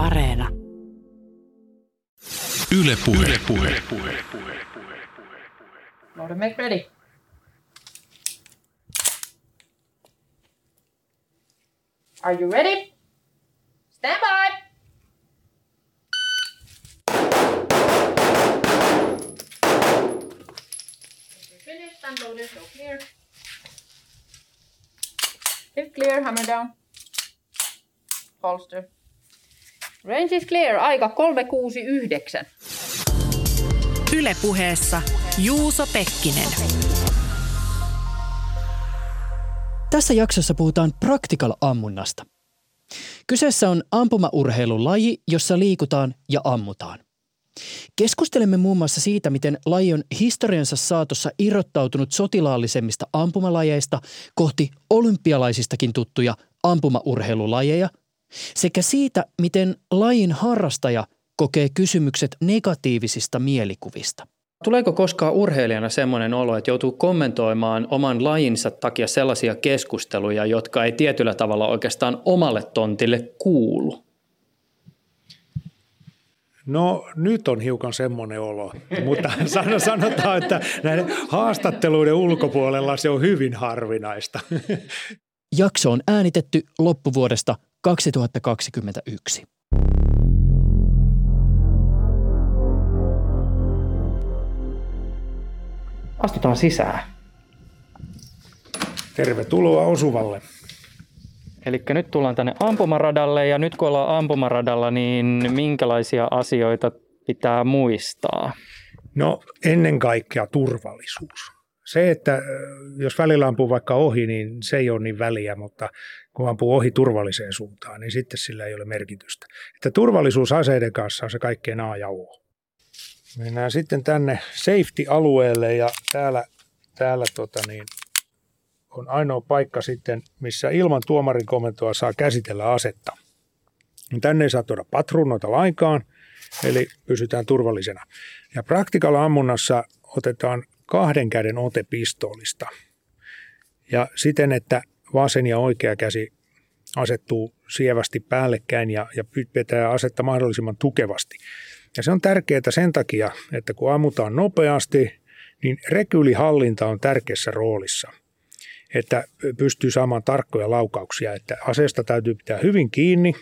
Areena. Yle Puhe. Yle Puhe. Loaded, make ready. Are you ready? Stand by. We're finished, unloaded, go clear. Lift clear, hammer down. Holster. Range is clear, aika 369. Yle Puheessa Juuso Pekkinen. Tässä jaksossa puhutaan practical-ammunnasta. Kyseessä on ampumaurheilulaji, jossa liikutaan ja ammutaan. Keskustelemme muun muassa siitä, miten laji on historiansa saatossa irrottautunut sotilaallisemmista ampumalajeista kohti olympialaisistakin tuttuja ampumaurheilulajeja sekä siitä, miten lajin harrastaja kokee kysymykset negatiivisista mielikuvista. Tuleeko koskaan urheilijana semmoinen olo, että joutuu kommentoimaan oman lajinsa takia sellaisia keskusteluja, jotka ei tietyllä tavalla oikeastaan omalle tontille kuulu? No nyt on hiukan semmoinen olo, mutta sanotaan, että näiden haastatteluiden ulkopuolella se on hyvin harvinaista. Jakso on äänitetty loppuvuodesta 2021. Astutaan sisään. Tervetuloa osuvalle. Eli nyt tullaan tänne ampumaradalle ja nyt kun ollaan ampumaradalla, niin minkälaisia asioita pitää muistaa? No ennen kaikkea turvallisuus. Se, että jos välillä ampuu vaikka ohi, niin se ei ole niin väliä, mutta kun ampuu ohi turvalliseen suuntaan, niin sitten sillä ei ole merkitystä. Että turvallisuus aseiden kanssa on se kaikkein A ja O. Mennään sitten tänne safety-alueelle ja täällä, täällä tota niin, on ainoa paikka sitten, missä ilman tuomarin komentoa saa käsitellä asetta. Tänne ei saa tuoda patruunoita lainkaan, eli pysytään turvallisena. Ja practical ammunnassa otetaan kahden käden ote pistoolista. Ja siten, että vasen ja oikea käsi asettuu sievästi päällekkäin ja, ja pitää asetta mahdollisimman tukevasti. Ja se on tärkeää sen takia, että kun ammutaan nopeasti, niin rekyylihallinta on tärkeässä roolissa. Että pystyy saamaan tarkkoja laukauksia, että aseesta täytyy pitää hyvin kiinni,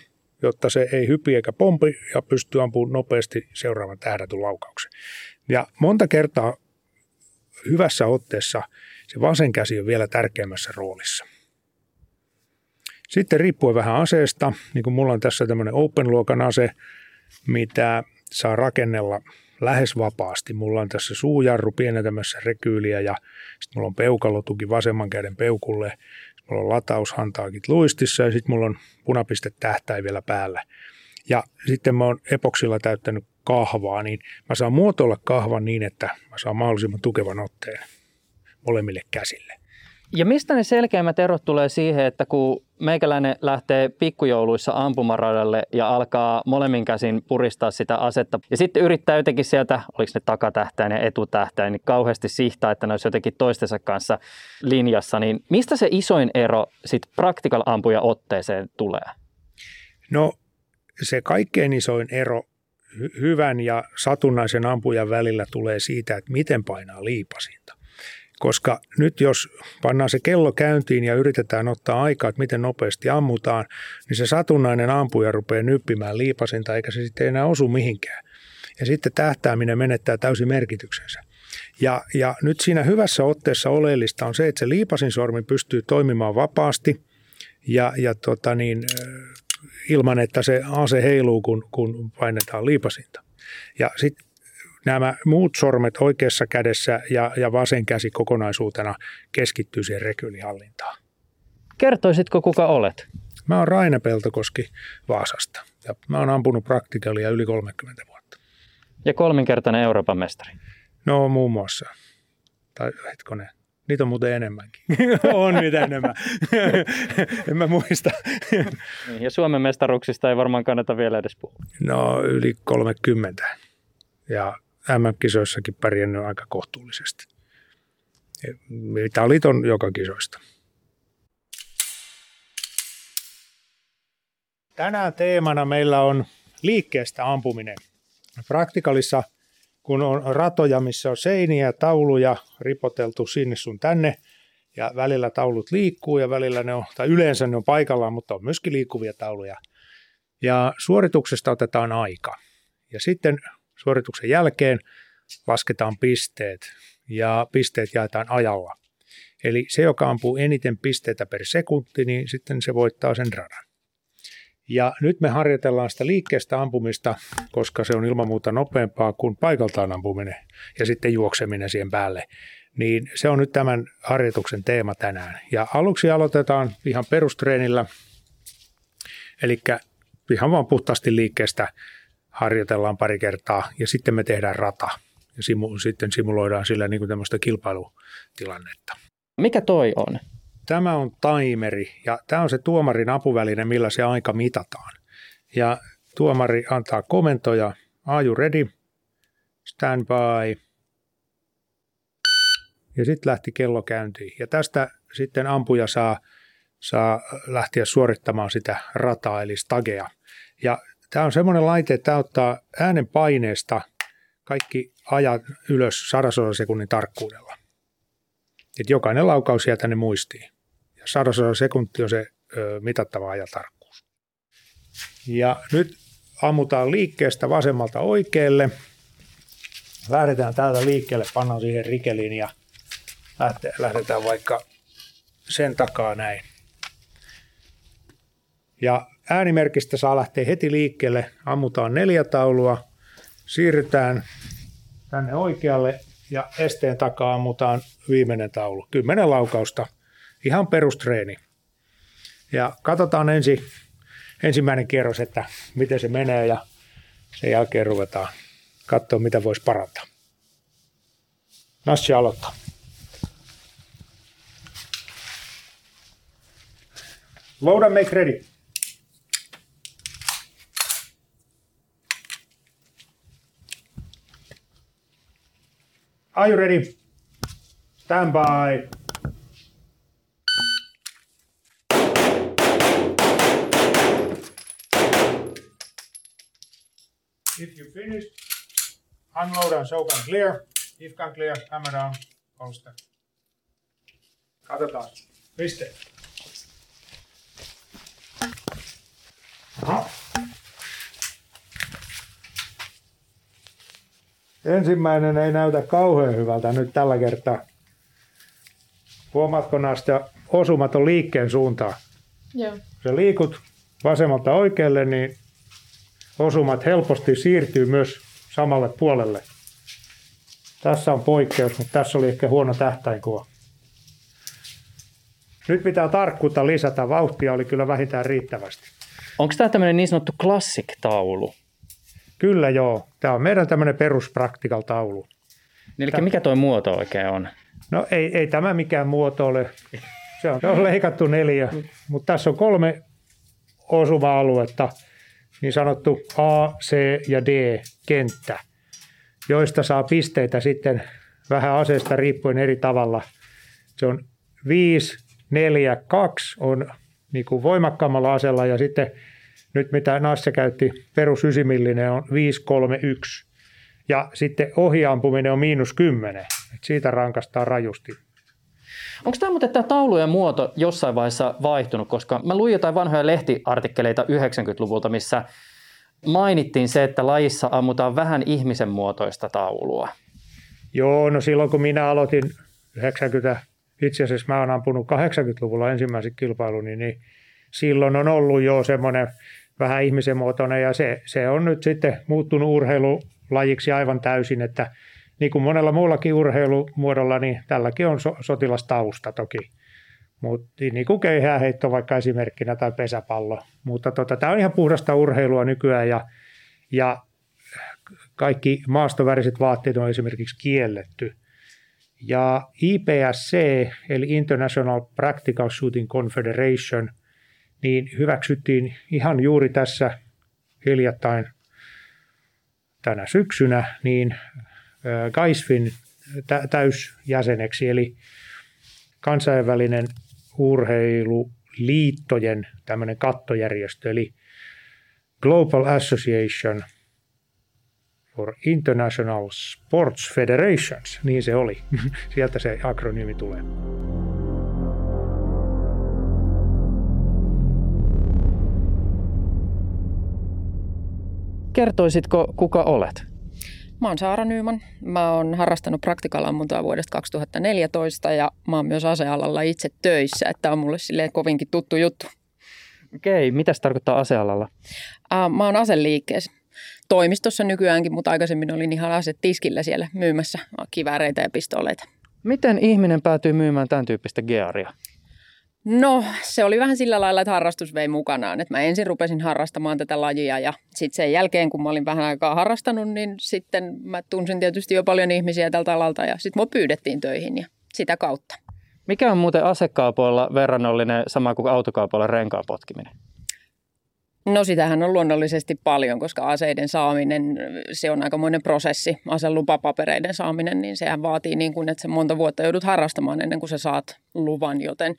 jotta se ei hypi eikä pompi ja pystyy ampumaan nopeasti seuraavan tähdätyn laukauksen. Ja monta kertaa hyvässä otteessa se vasen käsi on vielä tärkeämmässä roolissa. Sitten riippuen vähän aseesta, niin kuin mulla on tässä tämmöinen open-luokan ase, mitä saa rakennella lähes vapaasti. Mulla on tässä suujarru pienentämässä rekyyliä ja sitten mulla on peukalotuki vasemman käden peukulle. Sitten mulla on lataushantaakit luistissa ja sitten mulla on punapiste tähtäin vielä päällä. Ja sitten mä oon epoksilla täyttänyt kahvaa, niin mä saan muotoilla kahvan niin, että mä saan mahdollisimman tukevan otteen molemmille käsille. Ja mistä ne selkeimmät erot tulee siihen, että kun meikäläinen lähtee pikkujouluissa ampumaradalle ja alkaa molemmin käsin puristaa sitä asetta ja sitten yrittää jotenkin sieltä, oliko ne takatähtäin ja etutähtäin, niin kauheasti sihtaa, että ne olisi jotenkin toistensa kanssa linjassa, niin mistä se isoin ero sitten practical ampuja otteeseen tulee? No se kaikkein isoin ero hyvän ja satunnaisen ampujan välillä tulee siitä, että miten painaa liipasinta. Koska nyt jos pannaan se kello käyntiin ja yritetään ottaa aikaa, että miten nopeasti ammutaan, niin se satunnainen ampuja rupeaa nyppimään liipasinta eikä se sitten enää osu mihinkään. Ja sitten tähtääminen menettää täysin merkityksensä. Ja, ja nyt siinä hyvässä otteessa oleellista on se, että se liipasin sormi pystyy toimimaan vapaasti ja, ja tota niin, ilman, että se ase heiluu, kun, kun painetaan liipasinta. Ja sitten nämä muut sormet oikeassa kädessä ja, ja vasen käsi kokonaisuutena keskittyy siihen rekyylihallintaan. Kertoisitko kuka olet? Mä oon Raine Peltokoski Vaasasta ja mä oon ampunut praktikalia yli 30 vuotta. Ja kolminkertainen Euroopan mestari? No muun muassa. Tai hetkonen, Niitä on muuten enemmänkin. on niitä enemmän. en mä muista. Niin, ja Suomen mestaruuksista ei varmaan kannata vielä edes puhua. No yli 30. Ja MM-kisoissakin pärjännyt aika kohtuullisesti. Mitä on joka kisoista. Tänään teemana meillä on liikkeestä ampuminen. Praktikalissa, kun on ratoja, missä on seiniä, tauluja ripoteltu sinne sun tänne, ja välillä taulut liikkuu ja välillä ne on, tai yleensä ne on paikallaan, mutta on myöskin liikkuvia tauluja. Ja suorituksesta otetaan aika. Ja sitten suorituksen jälkeen lasketaan pisteet ja pisteet jaetaan ajalla. Eli se, joka ampuu eniten pisteitä per sekunti, niin sitten se voittaa sen radan. Ja nyt me harjoitellaan sitä liikkeestä ampumista, koska se on ilman muuta nopeampaa kuin paikaltaan ampuminen ja sitten juokseminen siihen päälle. Niin se on nyt tämän harjoituksen teema tänään. Ja aluksi aloitetaan ihan perustreenillä, eli ihan vaan puhtaasti liikkeestä harjoitellaan pari kertaa ja sitten me tehdään rata ja simu, sitten simuloidaan sillä niin kuin tämmöistä kilpailutilannetta. Mikä toi on? Tämä on timeri ja tämä on se tuomarin apuväline, millä se aika mitataan. Ja tuomari antaa komentoja, are you ready, stand by, ja sitten lähti kello käyntiin. Ja tästä sitten ampuja saa, saa lähteä suorittamaan sitä rataa, eli stagea. Ja tämä on semmoinen laite, että tämä ottaa äänen paineesta kaikki ajat ylös sadasosa sekunnin tarkkuudella. Et jokainen laukaus jää tänne muistiin. Ja sadasosa sekunti on se ö, mitattava ajatarkkuus. Ja nyt ammutaan liikkeestä vasemmalta oikealle. Lähdetään täältä liikkeelle, pannaan siihen rikeliin ja lähdetään vaikka sen takaa näin. Ja äänimerkistä saa lähteä heti liikkeelle, ammutaan neljä taulua, siirrytään tänne oikealle ja esteen takaa ammutaan viimeinen taulu. Kymmenen laukausta, ihan perustreeni. Ja katsotaan ensin ensimmäinen kierros, että miten se menee ja sen jälkeen ruvetaan katsoa, mitä voisi parantaa. Nassi aloittaa. Load and make ready. Are you ready? Stand by. If you finish, unload and show can clear. If can clear, hammer down, holster. Katsotaan. Piste. Aha. Ensimmäinen ei näytä kauhean hyvältä nyt tällä kertaa. Huomaatko näistä osumat on liikkeen suuntaan? Joo. Se liikut vasemmalta oikealle, niin osumat helposti siirtyy myös samalle puolelle. Tässä on poikkeus, mutta tässä oli ehkä huono tähtäinkuva. Nyt pitää tarkkuutta lisätä. Vauhtia oli kyllä vähintään riittävästi. Onko tämä tämmöinen niin sanottu classic-taulu? Kyllä joo. Tämä on meidän tämmöinen peruspraktikal-taulu. Eli mikä tuo muoto oikein on? No ei, ei tämä mikään muoto ole. Se on, se on leikattu neljä, mutta tässä on kolme osuma-aluetta, niin sanottu A, C ja D kenttä, joista saa pisteitä sitten vähän aseesta riippuen eri tavalla. Se on 5, 4, 2 on niin kuin voimakkaammalla asella ja sitten nyt mitä Nasse käytti perus 9 on 5, 3, 1. Ja sitten ohiampuminen on miinus 10. Et siitä rankastaa rajusti. Onko tämä muuten tämä taulujen muoto jossain vaiheessa vaihtunut, koska mä luin jotain vanhoja lehtiartikkeleita 90-luvulta, missä mainittiin se, että lajissa ammutaan vähän ihmisen muotoista taulua. Joo, no silloin kun minä aloitin 90, itse asiassa mä oon ampunut 80-luvulla ensimmäisen kilpailun, niin, niin silloin on ollut jo semmoinen vähän ihmisen muotoinen ja se, se on nyt sitten muuttunut urheilulajiksi aivan täysin, että niin kuin monella muullakin urheilumuodolla, niin tälläkin on so, sotilastausta toki. Mutta niin kuin keihääheitto vaikka esimerkkinä tai pesäpallo. Mutta tota, tämä on ihan puhdasta urheilua nykyään ja, ja kaikki maastoväriset vaatteet on esimerkiksi kielletty. Ja IPSC, eli International Practical Shooting Confederation, niin hyväksyttiin ihan juuri tässä hiljattain tänä syksynä, niin GAISFin täysjäseneksi, eli kansainvälinen urheiluliittojen tämmöinen kattojärjestö. Eli Global Association for International Sports Federations, niin se oli. Sieltä se akronyymi tulee. Kertoisitko, kuka olet? Mä oon Saara Nyyman. Mä oon harrastanut praktikalammuntaa vuodesta 2014 ja mä oon myös asealalla itse töissä, että on mulle silleen kovinkin tuttu juttu. Okei, mitä se tarkoittaa asealalla? Uh, mä oon aseliikkeessä toimistossa nykyäänkin, mutta aikaisemmin olin ihan asetiskillä siellä myymässä kivääreitä ja pistooleita. Miten ihminen päätyy myymään tämän tyyppistä gearia? No, se oli vähän sillä lailla, että harrastus vei mukanaan. Et mä ensin rupesin harrastamaan tätä lajia ja sitten sen jälkeen, kun mä olin vähän aikaa harrastanut, niin sitten mä tunsin tietysti jo paljon ihmisiä tältä alalta ja sitten mua pyydettiin töihin ja sitä kautta. Mikä on muuten asekaupoilla verrannollinen sama kuin autokaupoilla renkaan potkiminen? No sitähän on luonnollisesti paljon, koska aseiden saaminen, se on aikamoinen prosessi. Aselupapapereiden saaminen, niin sehän vaatii niin kuin, että se monta vuotta joudut harrastamaan ennen kuin sä saat luvan, joten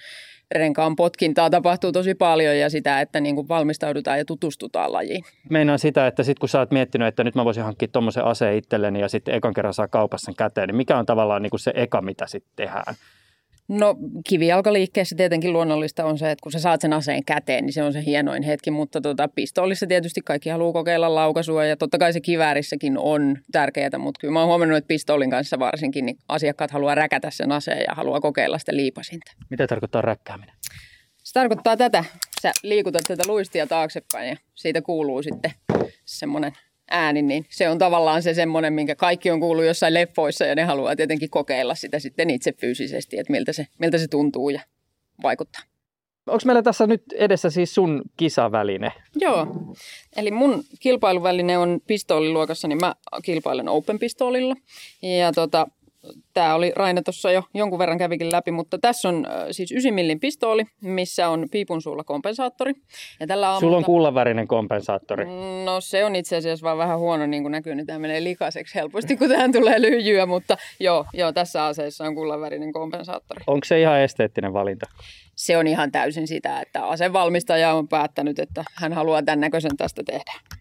renkaan potkintaa tapahtuu tosi paljon ja sitä, että niin kuin valmistaudutaan ja tutustutaan lajiin. Meinaan sitä, että sitten kun sä oot miettinyt, että nyt mä voisin hankkia tuommoisen aseen itselleni ja sitten ekan kerran saa kaupassa käteen, niin mikä on tavallaan niin kuin se eka, mitä sitten tehdään? No kivijalkaliikkeessä tietenkin luonnollista on se, että kun sä saat sen aseen käteen, niin se on se hienoin hetki, mutta tota, pistoolissa tietysti kaikki haluaa kokeilla laukaisua ja totta kai se kiväärissäkin on tärkeää, mutta kyllä mä oon huomannut, että pistoolin kanssa varsinkin niin asiakkaat haluaa räkätä sen aseen ja haluaa kokeilla sitä liipasinta. Mitä tarkoittaa räkkääminen? Se tarkoittaa tätä. Sä liikutat tätä luistia taaksepäin ja siitä kuuluu sitten semmoinen ääni, niin se on tavallaan se semmoinen, minkä kaikki on kuullut jossain leffoissa ja ne haluaa tietenkin kokeilla sitä sitten itse fyysisesti, että miltä se, miltä se tuntuu ja vaikuttaa. Onko meillä tässä nyt edessä siis sun kisaväline? Joo, eli mun kilpailuväline on pistooliluokassa, niin mä kilpailen open-pistoolilla. Ja tota, Tämä oli Raine tuossa jo jonkun verran kävikin läpi, mutta tässä on siis 9 millin pistooli, missä on piipun suulla kompensaattori. Ja tällä aamulla... Sulla on kullavärinen kompensaattori. No se on itse asiassa vaan vähän huono, niin kuin näkyy, niin tämä menee likaiseksi helposti, kun tähän tulee lyijyä, mutta joo, joo tässä aseessa on kullavärinen kompensaattori. Onko se ihan esteettinen valinta? Se on ihan täysin sitä, että asevalmistaja on päättänyt, että hän haluaa tämän näköisen tästä tehdä.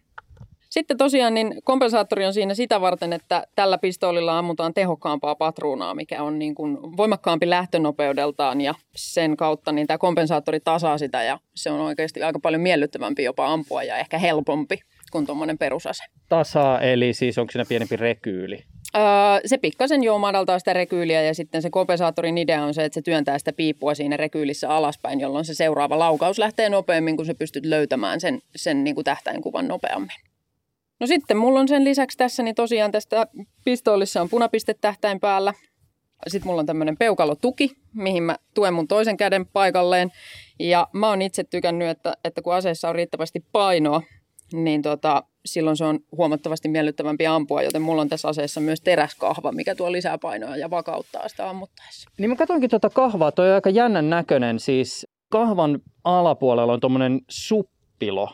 Sitten tosiaan niin kompensaattori on siinä sitä varten, että tällä pistoolilla ammutaan tehokkaampaa patruunaa, mikä on niin kuin voimakkaampi lähtönopeudeltaan ja sen kautta niin tämä kompensaattori tasaa sitä ja se on oikeasti aika paljon miellyttävämpi jopa ampua ja ehkä helpompi kuin tuommoinen perusase. Tasaa, eli siis onko siinä pienempi rekyyli? Öö, se pikkasen joo madaltaa sitä rekyyliä ja sitten se kompensaattorin idea on se, että se työntää sitä piippua siinä rekyylissä alaspäin, jolloin se seuraava laukaus lähtee nopeammin, kun sä pystyt löytämään sen, sen niin kuin tähtäinkuvan nopeammin. No sitten mulla on sen lisäksi tässä, niin tosiaan tästä pistoolissa on punapiste tähtäin päällä. Sitten mulla on tämmöinen peukalotuki, mihin mä tuen mun toisen käden paikalleen. Ja mä oon itse tykännyt, että, että kun aseessa on riittävästi painoa, niin tota, silloin se on huomattavasti miellyttävämpi ampua, joten mulla on tässä aseessa myös teräskahva, mikä tuo lisää painoa ja vakauttaa sitä ammuttaessa. Niin mä katsoinkin tuota kahvaa, toi on aika jännän näköinen, siis kahvan alapuolella on tuommoinen suppilo,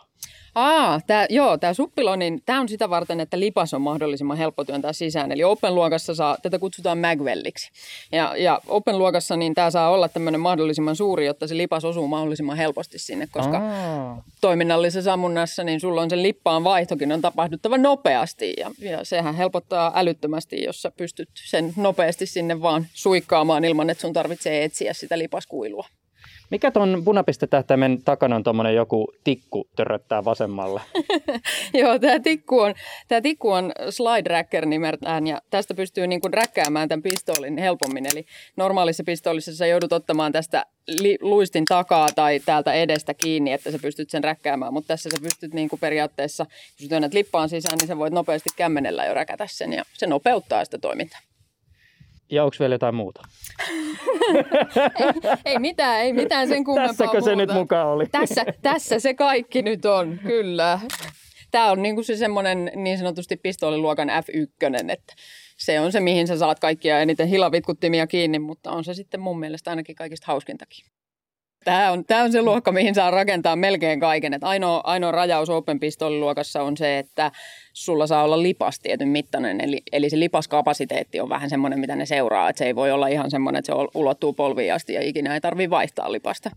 Aa, tää, joo, tämä suppilo, niin tämä on sitä varten, että lipas on mahdollisimman helppo työntää sisään. Eli Open-luokassa saa, tätä kutsutaan Magwelliksi. Ja, ja Open-luokassa niin tämä saa olla tämmöinen mahdollisimman suuri, jotta se lipas osuu mahdollisimman helposti sinne, koska Aa. toiminnallisessa ammunnassa niin sulla on sen lippaan vaihtokin on tapahduttava nopeasti. Ja, ja sehän helpottaa älyttömästi, jos sä pystyt sen nopeasti sinne vaan suikkaamaan ilman, että sun tarvitsee etsiä sitä lipaskuilua. Mikä tuon punapistetähtäimen takana on tuommoinen joku tikku törröttää vasemmalle? Joo, tämä tikku on, tää tikku on slide racker nimeltään ja tästä pystyy niin kuin räkkäämään tämän pistoolin helpommin. Eli normaalissa pistoolissa sä joudut ottamaan tästä li- luistin takaa tai täältä edestä kiinni, että sä pystyt sen räkkäämään. Mutta tässä sä pystyt niin kuin periaatteessa, jos työnnät lippaan sisään, niin sä voit nopeasti kämmenellä jo räkätä sen ja se nopeuttaa sitä toimintaa. Ja onko vielä jotain muuta? ei, ei, mitään, ei mitään sen kummempaa Tässäkö muuta. se nyt mukaan oli? Tässä, tässä se kaikki nyt on, kyllä. Tämä on niin kuin se semmoinen niin sanotusti pistooliluokan F1, että se on se, mihin sä saat kaikkia eniten hilavitkuttimia kiinni, mutta on se sitten mun mielestä ainakin kaikista hauskintakin. Tämä on, tämä on se luokka, mihin saa rakentaa melkein kaiken. Et ainoa, ainoa rajaus Open Pistol-luokassa on se, että sulla saa olla lipas tietyn mittainen. Eli, eli se lipaskapasiteetti on vähän semmoinen, mitä ne seuraa. Et se ei voi olla ihan semmoinen, että se ulottuu polviin asti ja ikinä ei tarvitse vaihtaa lipasta.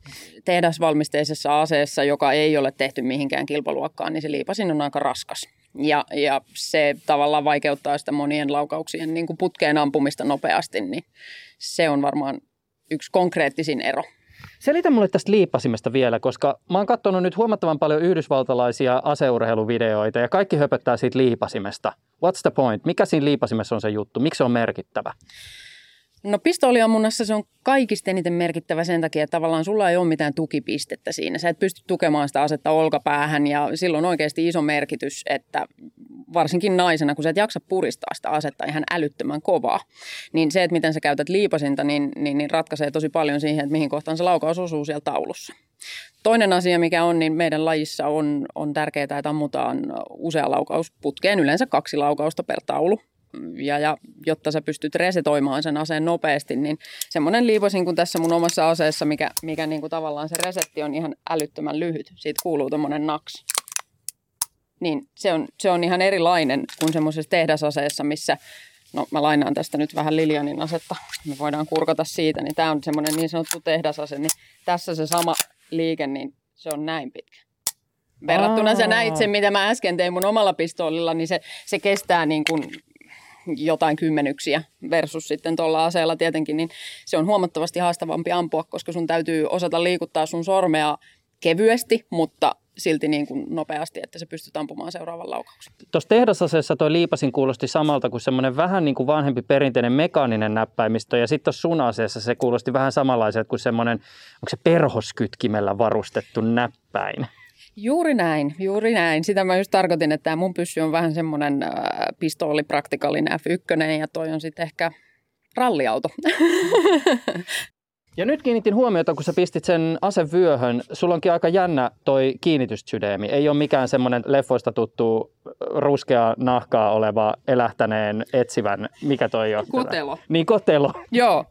Tehdasvalmisteisessa aseessa, joka ei ole tehty mihinkään kilpaluokkaan, niin se liipasin on aika raskas. Ja, ja se tavallaan vaikeuttaa sitä monien laukauksien niin kuin putkeen ampumista nopeasti, niin se on varmaan yksi konkreettisin ero. Selitä mulle tästä liipasimesta vielä, koska mä oon katsonut nyt huomattavan paljon yhdysvaltalaisia aseurheiluvideoita ja kaikki höpöttää siitä liipasimesta. What's the point? Mikä siinä liipasimessa on se juttu? Miksi se on merkittävä? No pistooliammunnassa se on kaikista eniten merkittävä sen takia, että tavallaan sulla ei ole mitään tukipistettä siinä. Sä et pysty tukemaan sitä asetta olkapäähän ja silloin oikeasti iso merkitys, että varsinkin naisena, kun sä et jaksa puristaa sitä asetta ihan älyttömän kovaa, niin se, että miten sä käytät liipasinta, niin, niin, niin ratkaisee tosi paljon siihen, että mihin kohtaan se laukaus osuu siellä taulussa. Toinen asia, mikä on, niin meidän lajissa on, on tärkeää, että ammutaan usea laukaus putkeen, yleensä kaksi laukausta per taulu ja, ja jotta sä pystyt resetoimaan sen aseen nopeasti, niin semmoinen liivosin kuin tässä mun omassa aseessa, mikä, mikä niin kuin tavallaan se resetti on ihan älyttömän lyhyt. Siitä kuuluu tuommoinen naks. Niin se on, se on ihan erilainen kuin semmoisessa tehdasaseessa, missä no mä lainaan tästä nyt vähän Lilianin asetta, me voidaan kurkata siitä, niin tämä on semmoinen niin sanottu tehdasase, niin tässä se sama liike, niin se on näin pitkä. Verrattuna sä näit sen, mitä mä äsken tein mun omalla pistoolilla, niin se, se kestää niin kuin jotain kymmenyksiä versus sitten tuolla aseella tietenkin, niin se on huomattavasti haastavampi ampua, koska sun täytyy osata liikuttaa sun sormea kevyesti, mutta silti niin kuin nopeasti, että se pystyt ampumaan seuraavan laukauksen. Tuossa tehdasaseessa tuo liipasin kuulosti samalta kuin semmoinen vähän niin kuin vanhempi perinteinen mekaaninen näppäimistö, ja sitten tuossa sun aseessa se kuulosti vähän samanlaiselta kuin semmoinen, onko se perhoskytkimellä varustettu näppäin? Juuri näin, juuri näin. Sitä mä just tarkoitin, että tämä mun pyssy on vähän semmoinen äh, pistooli F1 ja toi on sitten ehkä ralliauto. Ja nyt kiinnitin huomiota, kun sä pistit sen asevyöhön. Sulla onkin aika jännä toi kiinnityssydeemi. Ei ole mikään semmoinen leffoista tuttu ruskea nahkaa oleva elähtäneen etsivän, mikä toi on? Kotelo. Niin, kotelo. Joo.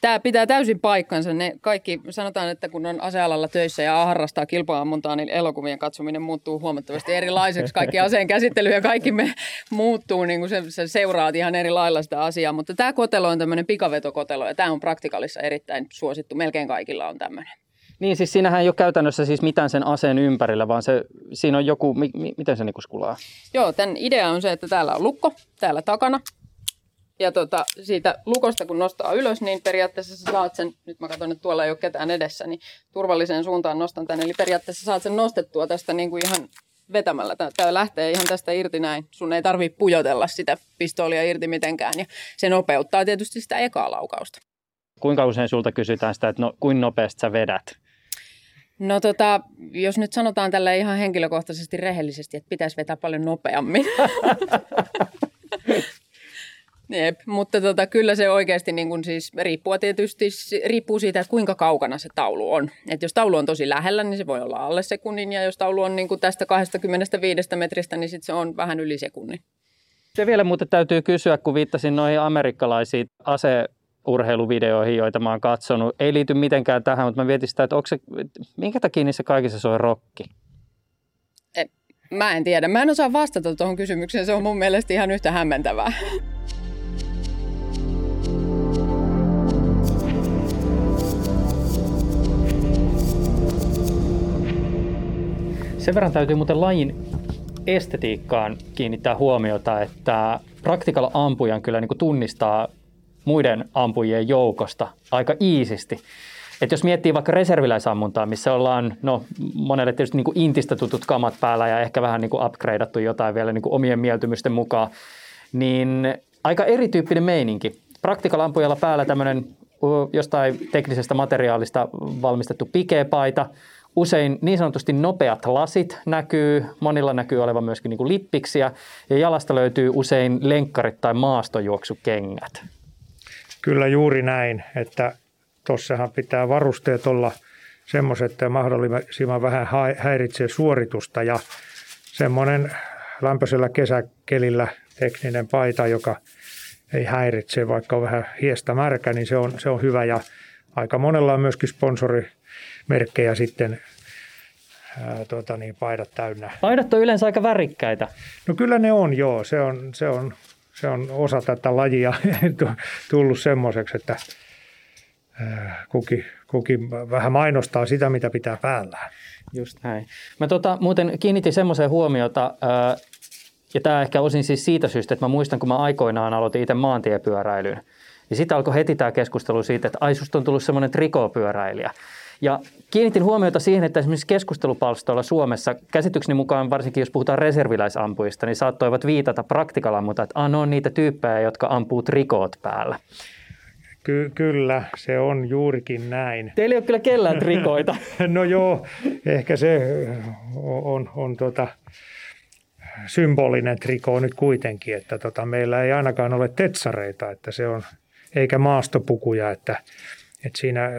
Tämä pitää täysin paikkansa. Ne kaikki, sanotaan, että kun on asealalla töissä ja harrastaa kilpaammuntaa, niin elokuvien katsominen muuttuu huomattavasti erilaiseksi. Kaikki aseen käsittely ja kaikki me muuttuu, niin kuin se, se seuraat ihan eri lailla sitä asiaa. Mutta tämä kotelo on tämmöinen pikavetokotelo ja tämä on praktikalissa erittäin suosittu. Melkein kaikilla on tämmöinen. Niin, siis siinähän ei ole käytännössä siis mitään sen aseen ympärillä, vaan se, siinä on joku, mi, mi, miten se niinku skulaa? Joo, tämän idea on se, että täällä on lukko, täällä takana. Ja tota, siitä lukosta kun nostaa ylös, niin periaatteessa sä saat sen, nyt mä katson, että tuolla ei ole ketään edessä, niin turvalliseen suuntaan nostan tänne. Eli periaatteessa saat sen nostettua tästä niin kuin ihan vetämällä. Tämä lähtee ihan tästä irti näin. Sun ei tarvitse pujotella sitä pistoolia irti mitenkään. Ja se nopeuttaa tietysti sitä ekaa laukausta. Kuinka usein sulta kysytään sitä, että no, kuinka nopeasti sä vedät? No tota, jos nyt sanotaan tällä ihan henkilökohtaisesti rehellisesti, että pitäisi vetää paljon nopeammin. Jep, mutta tota, kyllä se oikeasti niin kun siis riippuu tietysti riippuu siitä, että kuinka kaukana se taulu on. Et jos taulu on tosi lähellä, niin se voi olla alle sekunnin, ja jos taulu on niin kuin tästä 25 metristä, niin sit se on vähän yli sekunnin. Se vielä muuten täytyy kysyä, kun viittasin noihin amerikkalaisiin ase urheiluvideoihin, joita mä oon katsonut. Ei liity mitenkään tähän, mutta mä mietin sitä, että onko se, minkä takia niissä kaikissa soi rokki? Mä en tiedä. Mä en osaa vastata tuohon kysymykseen. Se on mun mielestä ihan yhtä hämmentävää. Sen verran täytyy muuten lajin estetiikkaan kiinnittää huomiota, että practical ampujan kyllä niin kuin tunnistaa muiden ampujien joukosta aika iisisti. Et jos miettii vaikka reserviläisammuntaa, missä ollaan no, monelle tietysti niin kuin intistä tutut kamat päällä ja ehkä vähän niin kuin upgradeattu jotain vielä niin kuin omien mieltymysten mukaan, niin aika erityyppinen meininki. Praktikalampujalla päällä tämmöinen jostain teknisestä materiaalista valmistettu pikepaita, usein niin sanotusti nopeat lasit näkyy, monilla näkyy olevan myöskin niin kuin lippiksiä ja jalasta löytyy usein lenkkarit tai maastojuoksukengät. Kyllä juuri näin, että tuossahan pitää varusteet olla semmoiset, että mahdollisimman vähän häiritsee suoritusta ja semmoinen lämpöisellä kesäkelillä tekninen paita, joka ei häiritse, vaikka on vähän hiestä märkä, niin se on, se on hyvä ja aika monella on myöskin sponsori merkkejä sitten ää, tuota niin, paidat täynnä. Paidat on yleensä aika värikkäitä. No kyllä ne on, joo. Se on, se on, se on osa tätä lajia tullut semmoiseksi, että kuki, kuki vähän mainostaa sitä, mitä pitää päällään. Just näin. Mä tota, muuten kiinnitin semmoiseen huomiota, ja tämä ehkä osin siis siitä syystä, että mä muistan, kun mä aikoinaan aloitin itse maantiepyöräilyn, niin sitten alkoi heti tämä keskustelu siitä, että ai susta on tullut semmoinen trikopyöräilijä. Ja kiinnitin huomiota siihen, että esimerkiksi keskustelupalstoilla Suomessa, käsitykseni mukaan varsinkin jos puhutaan reserviläisampuista, niin saattoivat viitata praktikalammuta, että ah, on niitä tyyppejä, jotka ampuu trikoot päällä. Ky- kyllä, se on juurikin näin. Teillä ei ole kyllä kellään trikoita. no joo, ehkä se on, on, on tota, symbolinen trikoo nyt kuitenkin, että tota, meillä ei ainakaan ole tetsareita, että se on, eikä maastopukuja, että, että siinä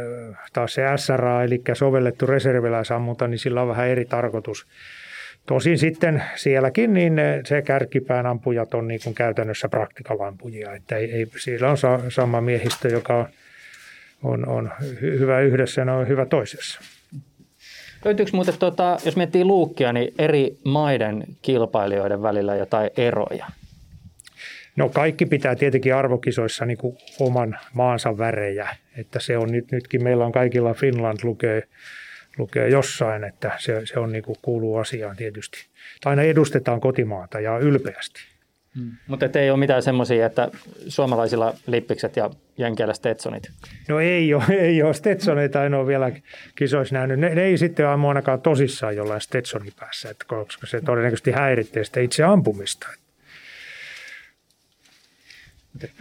taas se SRA, eli sovellettu reserviläisammunta, niin sillä on vähän eri tarkoitus. Tosin sitten sielläkin niin se kärkipään ampujat on niin kuin käytännössä praktikalampujia, että ei, ei, siellä on sa, sama miehistö, joka on, on, on hyvä yhdessä ja on hyvä toisessa. Löytyykö muuten, tuota, jos miettii luukkia, niin eri maiden kilpailijoiden välillä jotain eroja? No kaikki pitää tietenkin arvokisoissa niin kuin oman maansa värejä, että se on nyt, nytkin meillä on kaikilla Finland lukee, lukee jossain, että se, se on niin kuin kuuluu asiaan tietysti. Aina edustetaan kotimaata ja ylpeästi. Hmm. Mutta ei ole mitään semmoisia, että suomalaisilla lippikset ja jenkeillä Stetsonit? No ei ole, ei ole. Stetsoneita en ole vielä kisoissa nähnyt. Ne, ne ei sitten ammu ainakaan tosissaan jollain Stetsonin päässä, että koska se todennäköisesti häiritsee sitä itse ampumista.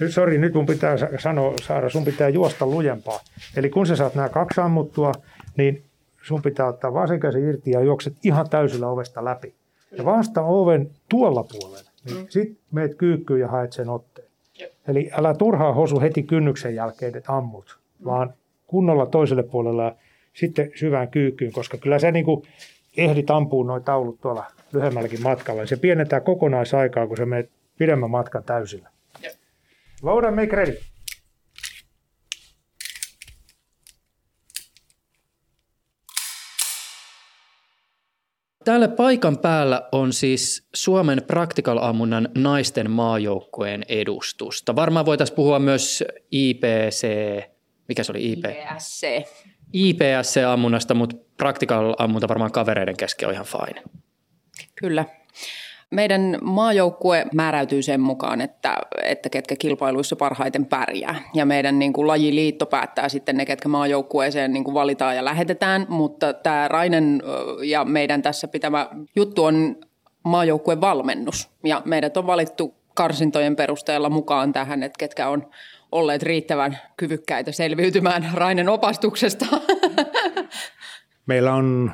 Sori, nyt mun pitää sanoa, Saara, sun pitää juosta lujempaa. Eli kun sä saat nämä kaksi ammuttua, niin sun pitää ottaa vasen käsi irti ja juokset ihan täysillä ovesta läpi. Ja vasta oven tuolla puolella, niin mm. sit meet kyykkyyn ja haet sen otteen. Jep. Eli älä turhaa hosu heti kynnyksen jälkeen, että ammut, mm. vaan kunnolla toiselle puolella ja sitten syvään kyykkyyn, koska kyllä se niin kuin ehdit ampuu noin taulut tuolla lyhyemmälläkin matkalla. Ja se pienentää kokonaisaikaa, kun se menet pidemmän matkan täysillä. Load and make ready. Täällä paikan päällä on siis Suomen Practical-ammunnan naisten maajoukkueen edustusta. Varmaan voitaisiin puhua myös IPC, mikä se oli IP? IPSC. IPSC-ammunnasta, mutta Practical-ammunta varmaan kavereiden kesken on ihan fine. Kyllä. Meidän maajoukkue määräytyy sen mukaan, että, että ketkä kilpailuissa parhaiten pärjää. Ja meidän niin kuin, lajiliitto päättää sitten ne, ketkä maajoukkueeseen niin kuin, valitaan ja lähetetään. Mutta tämä Rainen ja meidän tässä pitämä juttu on maajoukkueen valmennus. Ja meidät on valittu karsintojen perusteella mukaan tähän, että ketkä on olleet riittävän kyvykkäitä selviytymään Rainen opastuksesta. Meillä on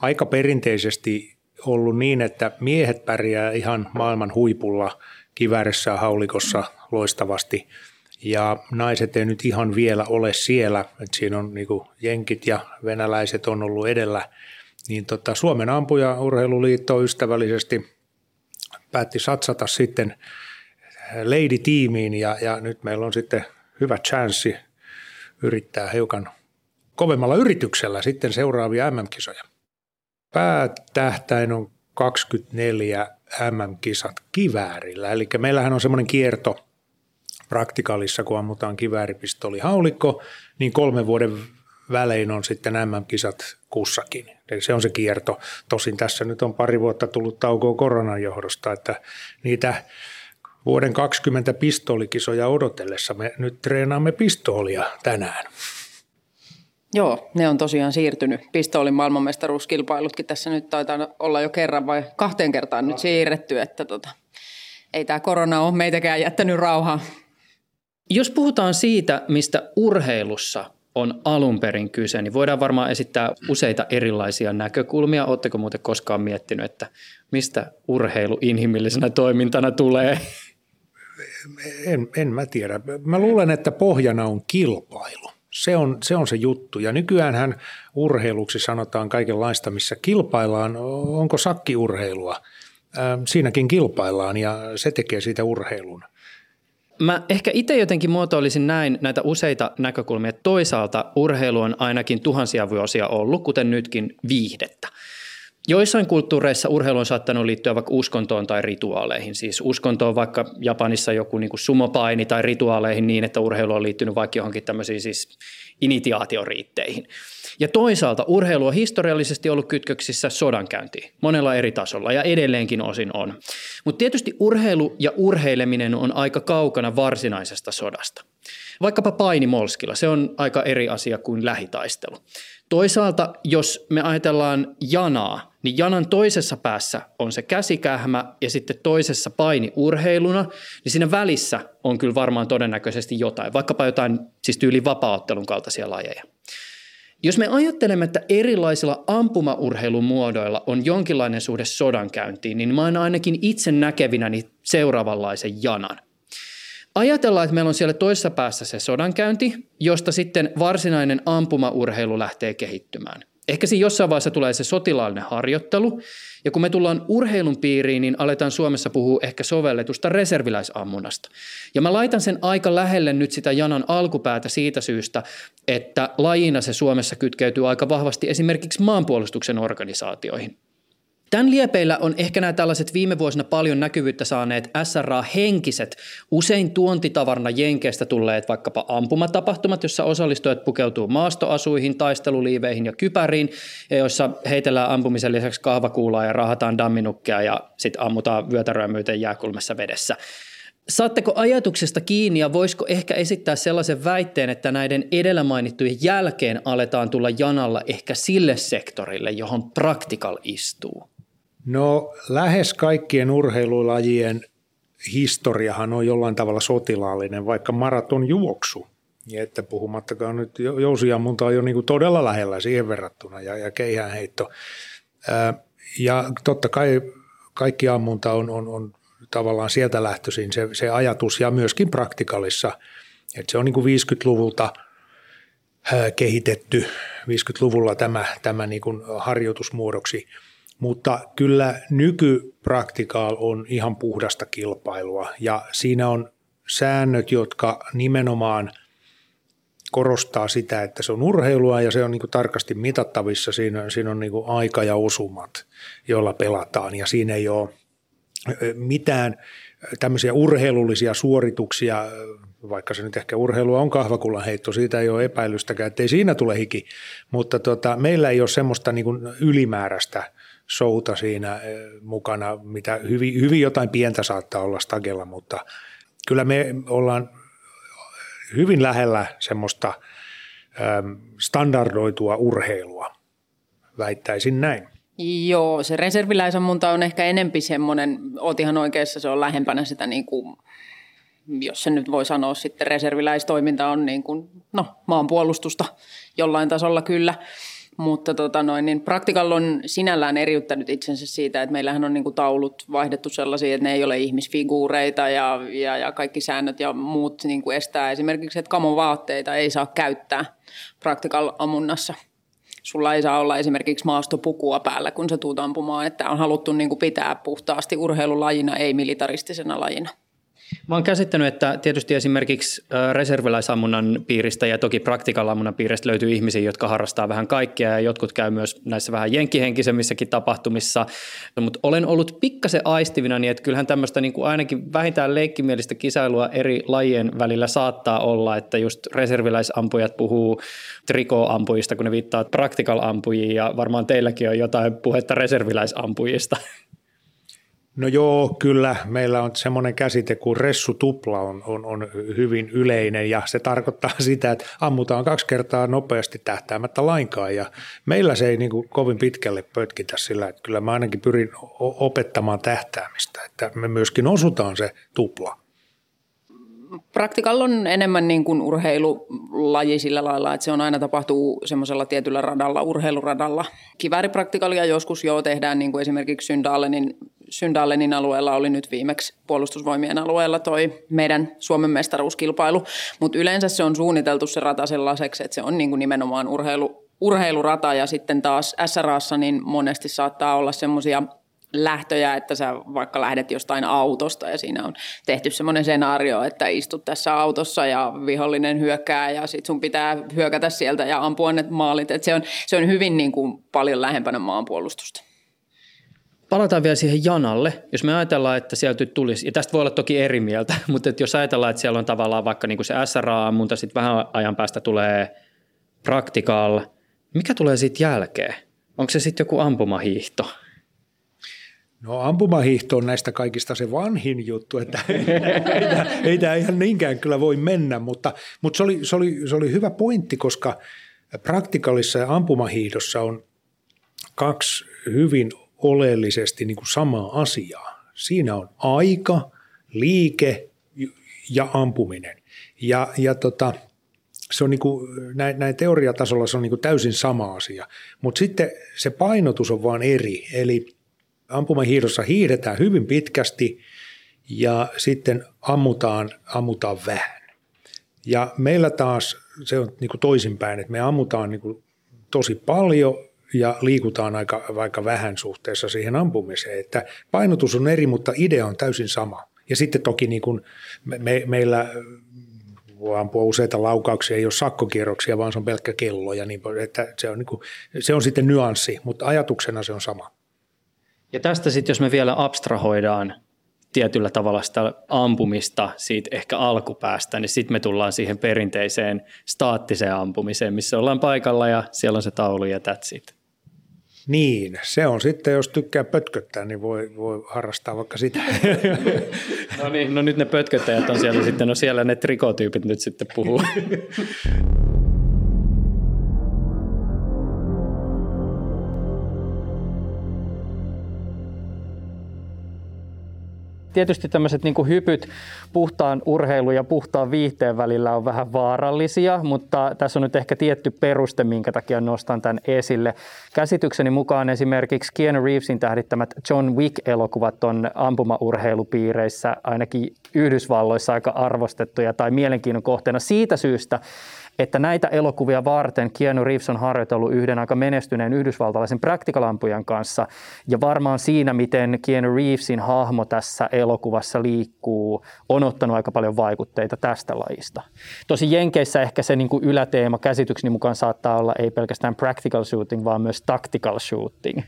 aika perinteisesti ollut niin, että miehet pärjää ihan maailman huipulla kiväärissä ja haulikossa loistavasti. Ja naiset ei nyt ihan vielä ole siellä, että siinä on niin jenkit ja venäläiset on ollut edellä. Niin tota, Suomen ampuja urheiluliitto ystävällisesti päätti satsata sitten Lady-tiimiin ja, ja nyt meillä on sitten hyvä chanssi yrittää hiukan kovemmalla yrityksellä sitten seuraavia MM-kisoja päätähtäin on 24 MM-kisat kiväärillä. Eli meillähän on semmoinen kierto praktikaalissa, kun ammutaan kivääripistoli haulikko, niin kolmen vuoden välein on sitten MM-kisat kussakin. Eli se on se kierto. Tosin tässä nyt on pari vuotta tullut taukoa koronan johdosta, että niitä vuoden 20 pistolikisoja odotellessa me nyt treenaamme pistoolia tänään. Joo, ne on tosiaan siirtynyt. Pistoolin maailmanmestaruuskilpailutkin tässä nyt taitaa olla jo kerran vai kahteen kertaan nyt siirretty, että tota, ei tämä korona ole meitäkään jättänyt rauhaa. Jos puhutaan siitä, mistä urheilussa on alun perin kyse, niin voidaan varmaan esittää useita erilaisia näkökulmia. Oletteko muuten koskaan miettinyt, että mistä urheilu inhimillisenä toimintana tulee? En, en mä tiedä. Mä luulen, että pohjana on kilpailu. Se on, se on se juttu. Ja nykyään urheiluksi sanotaan kaikenlaista, missä kilpaillaan. Onko sakkiurheilua? Siinäkin kilpaillaan ja se tekee siitä urheilun. Mä ehkä itse jotenkin muotoilisin näin näitä useita näkökulmia. Toisaalta urheilu on ainakin tuhansia vuosia ollut, kuten nytkin viihdettä. Joissain kulttuureissa urheilu on saattanut liittyä vaikka uskontoon tai rituaaleihin. Siis uskontoon vaikka Japanissa joku niin kuin sumopaini tai rituaaleihin niin, että urheilu on liittynyt vaikka johonkin tämmöisiin siis initiaatioriitteihin. Ja toisaalta urheilu on historiallisesti ollut kytköksissä sodankäyntiin monella eri tasolla ja edelleenkin osin on. Mutta tietysti urheilu ja urheileminen on aika kaukana varsinaisesta sodasta. Vaikkapa paini molskilla, se on aika eri asia kuin lähitaistelu. Toisaalta, jos me ajatellaan janaa, niin janan toisessa päässä on se käsikähmä ja sitten toisessa paini urheiluna, niin siinä välissä on kyllä varmaan todennäköisesti jotain, vaikkapa jotain siis tyyli vapaaottelun kaltaisia lajeja. Jos me ajattelemme, että erilaisilla ampumaurheilun muodoilla on jonkinlainen suhde sodankäyntiin, niin mä oon ainakin itse näkevinäni seuraavanlaisen janan. Ajatellaan, että meillä on siellä toisessa päässä se sodankäynti, josta sitten varsinainen ampumaurheilu lähtee kehittymään. Ehkä siinä jossain vaiheessa tulee se sotilaallinen harjoittelu, ja kun me tullaan urheilun piiriin, niin aletaan Suomessa puhua ehkä sovelletusta reserviläisammunnasta. Ja mä laitan sen aika lähelle nyt sitä janan alkupäätä siitä syystä, että lajina se Suomessa kytkeytyy aika vahvasti esimerkiksi maanpuolustuksen organisaatioihin. Tämän liepeillä on ehkä nämä tällaiset viime vuosina paljon näkyvyyttä saaneet SRA-henkiset, usein tuontitavarna Jenkeistä tulleet vaikkapa ampumatapahtumat, jossa osallistujat pukeutuu maastoasuihin, taisteluliiveihin ja kypäriin, ja joissa heitellään ampumisen lisäksi kahvakuulaa ja rahataan damminukkeja ja sitten ammutaan vyötäröä myöten jääkulmassa vedessä. Saatteko ajatuksesta kiinni ja voisiko ehkä esittää sellaisen väitteen, että näiden edellä mainittujen jälkeen aletaan tulla janalla ehkä sille sektorille, johon Practical istuu? No lähes kaikkien urheilulajien historiahan on jollain tavalla sotilaallinen, vaikka maraton juoksu. Ja että puhumattakaan nyt jousiammunta on jo niin kuin todella lähellä siihen verrattuna ja, ja keihäänheitto. Ää, ja totta kai kaikki ammunta on, on, on tavallaan sieltä lähtöisin se, se ajatus ja myöskin praktikalissa, että se on niin kuin 50-luvulta kehitetty, 50-luvulla tämä, tämä niin kuin harjoitusmuodoksi – mutta kyllä nykypraktikaal on ihan puhdasta kilpailua. Ja siinä on säännöt, jotka nimenomaan korostaa sitä, että se on urheilua ja se on niin tarkasti mitattavissa. Siinä, siinä on niin aika ja osumat, joilla pelataan. Ja siinä ei ole mitään tämmöisiä urheilullisia suorituksia, vaikka se nyt ehkä urheilua on kahvakullan heitto, siitä ei ole epäilystäkään, että ei siinä tule hiki, mutta tota, meillä ei ole semmoista niin ylimääräistä showta siinä eh, mukana, mitä hyvin, hyvin jotain pientä saattaa olla stagella, mutta kyllä me ollaan hyvin lähellä semmoista ehm, standardoitua urheilua, väittäisin näin. Joo, se reserviläisammunta on ehkä enempi semmoinen, oot ihan oikeassa, se on lähempänä sitä niin kuin, jos se nyt voi sanoa sitten, reserviläistoiminta on niin kuin, no, maanpuolustusta jollain tasolla kyllä. Mutta tota noin, niin Practical on sinällään eriyttänyt itsensä siitä, että meillähän on niin kuin taulut vaihdettu sellaisia, että ne ei ole ihmisfiguureita ja, ja, ja kaikki säännöt ja muut niin kuin estää esimerkiksi, että kamon vaatteita ei saa käyttää Practical-ammunnassa. Sulla ei saa olla esimerkiksi maastopukua päällä, kun sä tuut ampumaan, että on haluttu niin kuin pitää puhtaasti urheilulajina, ei militaristisena lajina. Mä oon käsittänyt, että tietysti esimerkiksi reserviläisammunnan piiristä ja toki praktikaalammunnan piiristä löytyy ihmisiä, jotka harrastaa vähän kaikkea ja jotkut käy myös näissä vähän jenkkihenkisemmissäkin tapahtumissa. No, mutta olen ollut pikkasen aistivina niin, että kyllähän tämmöistä niin kuin ainakin vähintään leikkimielistä kisailua eri lajien välillä saattaa olla, että just reserviläisampujat puhuu trikoampujista, kun ne viittaa practical-ampujiin ja varmaan teilläkin on jotain puhetta reserviläisampujista. No joo, kyllä. Meillä on semmoinen käsite kuin ressutupla on, on, on hyvin yleinen ja se tarkoittaa sitä, että ammutaan kaksi kertaa nopeasti tähtäämättä lainkaan ja meillä se ei niin kuin kovin pitkälle pötkitä sillä, että kyllä mä ainakin pyrin opettamaan tähtäämistä, että me myöskin osutaan se tupla. Praktikal on enemmän niin kuin urheilulaji sillä lailla, että se on aina tapahtuu semmoisella tietyllä radalla, urheiluradalla. Kivääripraktikalia joskus jo tehdään niin kuin esimerkiksi Syndalenin Syndalenin alueella oli nyt viimeksi puolustusvoimien alueella toi meidän Suomen mestaruuskilpailu, mutta yleensä se on suunniteltu se rata sellaiseksi, että se on niin kuin nimenomaan urheilu, urheilurata ja sitten taas SRAssa niin monesti saattaa olla semmoisia lähtöjä, että sä vaikka lähdet jostain autosta ja siinä on tehty semmoinen senaario, että istut tässä autossa ja vihollinen hyökkää ja sit sun pitää hyökätä sieltä ja ampua ne maalit. Et se, on, se on hyvin niin kuin paljon lähempänä maanpuolustusta. Palataan vielä siihen janalle. Jos me ajatellaan, että sieltä tulisi, ja tästä voi olla toki eri mieltä, mutta että jos ajatellaan, että siellä on tavallaan vaikka niin kuin se SRA, mutta sitten vähän ajan päästä tulee practical, mikä tulee sitten jälkeen? Onko se sitten joku ampumahiihto? No ampumahiihto on näistä kaikista se vanhin juttu, että ei, tämä ihan niinkään kyllä voi mennä, mutta, mutta se, oli, se, oli, se oli hyvä pointti, koska praktikalissa ja ampumahiihdossa on kaksi hyvin oleellisesti niin kuin samaa asiaa. Siinä on aika, liike ja ampuminen. Ja, ja tota, se on niin kuin, näin, näin teoriatasolla se on niin kuin täysin sama asia, mutta sitten se painotus on vaan eri. Eli ampumahiidossa hiihdetään hyvin pitkästi ja sitten ammutaan, ammutaan vähän. Ja meillä taas se on niin kuin toisinpäin, että me ammutaan niin kuin tosi paljon ja liikutaan aika, vaikka vähän suhteessa siihen ampumiseen. Että painotus on eri, mutta idea on täysin sama. Ja sitten toki niin kuin me, me, meillä voi ampua useita laukauksia, ei ole sakkokierroksia, vaan se on pelkkä kello. Ja niin, että se, on niin kuin, se on sitten nyanssi, mutta ajatuksena se on sama. Ja tästä sitten, jos me vielä abstrahoidaan tietyllä tavalla sitä ampumista siitä ehkä alkupäästä, niin sitten me tullaan siihen perinteiseen staattiseen ampumiseen, missä ollaan paikalla ja siellä on se taulu ja that's it. Niin, se on sitten, jos tykkää pötköttää, niin voi, voi harrastaa vaikka sitä. no niin, no nyt ne pötköttäjät on siellä sitten, no siellä ne trikotyypit nyt sitten puhuu. tietysti tämmöiset niin hypyt puhtaan urheilun ja puhtaan viihteen välillä on vähän vaarallisia, mutta tässä on nyt ehkä tietty peruste, minkä takia nostan tämän esille. Käsitykseni mukaan esimerkiksi Keanu Reevesin tähdittämät John Wick-elokuvat on ampumaurheilupiireissä ainakin Yhdysvalloissa aika arvostettuja tai mielenkiinnon kohteena siitä syystä, että näitä elokuvia varten Keanu Reeves on harjoitellut yhden aika menestyneen yhdysvaltalaisen practical-ampujan kanssa. Ja varmaan siinä, miten Keanu Reevesin hahmo tässä elokuvassa liikkuu, on ottanut aika paljon vaikutteita tästä lajista. Tosi Jenkeissä ehkä se niin kuin yläteema käsitykseni mukaan saattaa olla ei pelkästään practical shooting, vaan myös tactical shooting.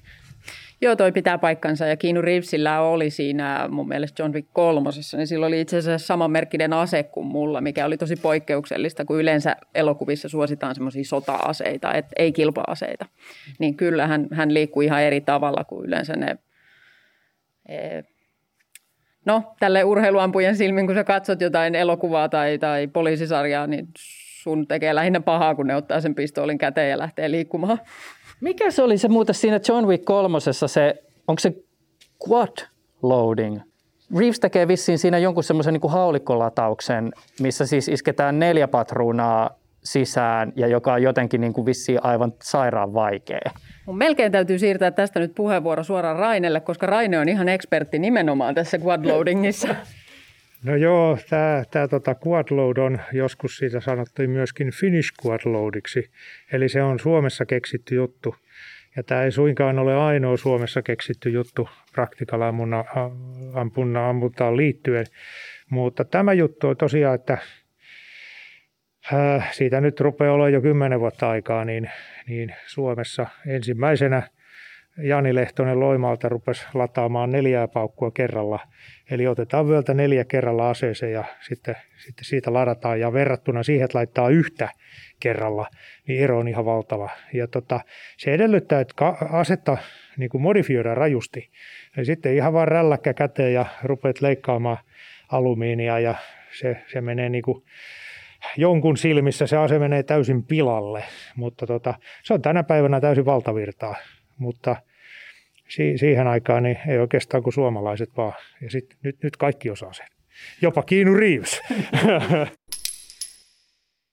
Joo, toi pitää paikkansa ja Keanu Reevesillä oli siinä mun mielestä John Wick kolmosessa, niin sillä oli itse asiassa samanmerkkinen ase kuin mulla, mikä oli tosi poikkeuksellista, kun yleensä elokuvissa suositaan semmoisia sota-aseita, et ei kilpa-aseita. Niin kyllä hän, hän liikkuu ihan eri tavalla kuin yleensä ne e, No, tälle urheiluampujen silmin, kun sä katsot jotain elokuvaa tai, tai poliisisarjaa, niin sun tekee lähinnä pahaa, kun ne ottaa sen pistoolin käteen ja lähtee liikkumaan. Mikä se oli se muuten siinä John Wick kolmosessa se, onko se quad loading? Reeves tekee vissiin siinä jonkun semmoisen niin haulikkolatauksen, missä siis isketään neljä patruunaa sisään ja joka on jotenkin niin kuin vissiin aivan sairaan vaikea. Mun melkein täytyy siirtää tästä nyt puheenvuoro suoraan Rainelle, koska Raine on ihan ekspertti nimenomaan tässä quadloadingissa. No joo, tämä, tämä tota quadload on joskus siitä sanottu myöskin Finnish quadloadiksi, eli se on Suomessa keksitty juttu. Ja tämä ei suinkaan ole ainoa Suomessa keksitty juttu praktikalamunna ampunna ammuntaan liittyen, mutta tämä juttu on tosiaan, että siitä nyt rupeaa olla jo kymmenen vuotta aikaa, niin, niin Suomessa ensimmäisenä Jani Lehtonen Loimalta rupesi lataamaan neljää paukkua kerralla. Eli otetaan vyöltä neljä kerralla aseeseen ja sitten, sitten siitä ladataan. Ja verrattuna siihen, että laittaa yhtä kerralla, niin ero on ihan valtava. Ja tota, se edellyttää, että asetta niin kuin modifioidaan rajusti. Eli sitten ihan vaan rälläkkä käteen ja rupeat leikkaamaan alumiinia ja se, se menee niin kuin jonkun silmissä se ase menee täysin pilalle, mutta tota, se on tänä päivänä täysin valtavirtaa mutta si- siihen aikaan niin ei oikeastaan kuin suomalaiset vaan. Ja sit, nyt, nyt kaikki osaa sen. Jopa Kiinu Reeves.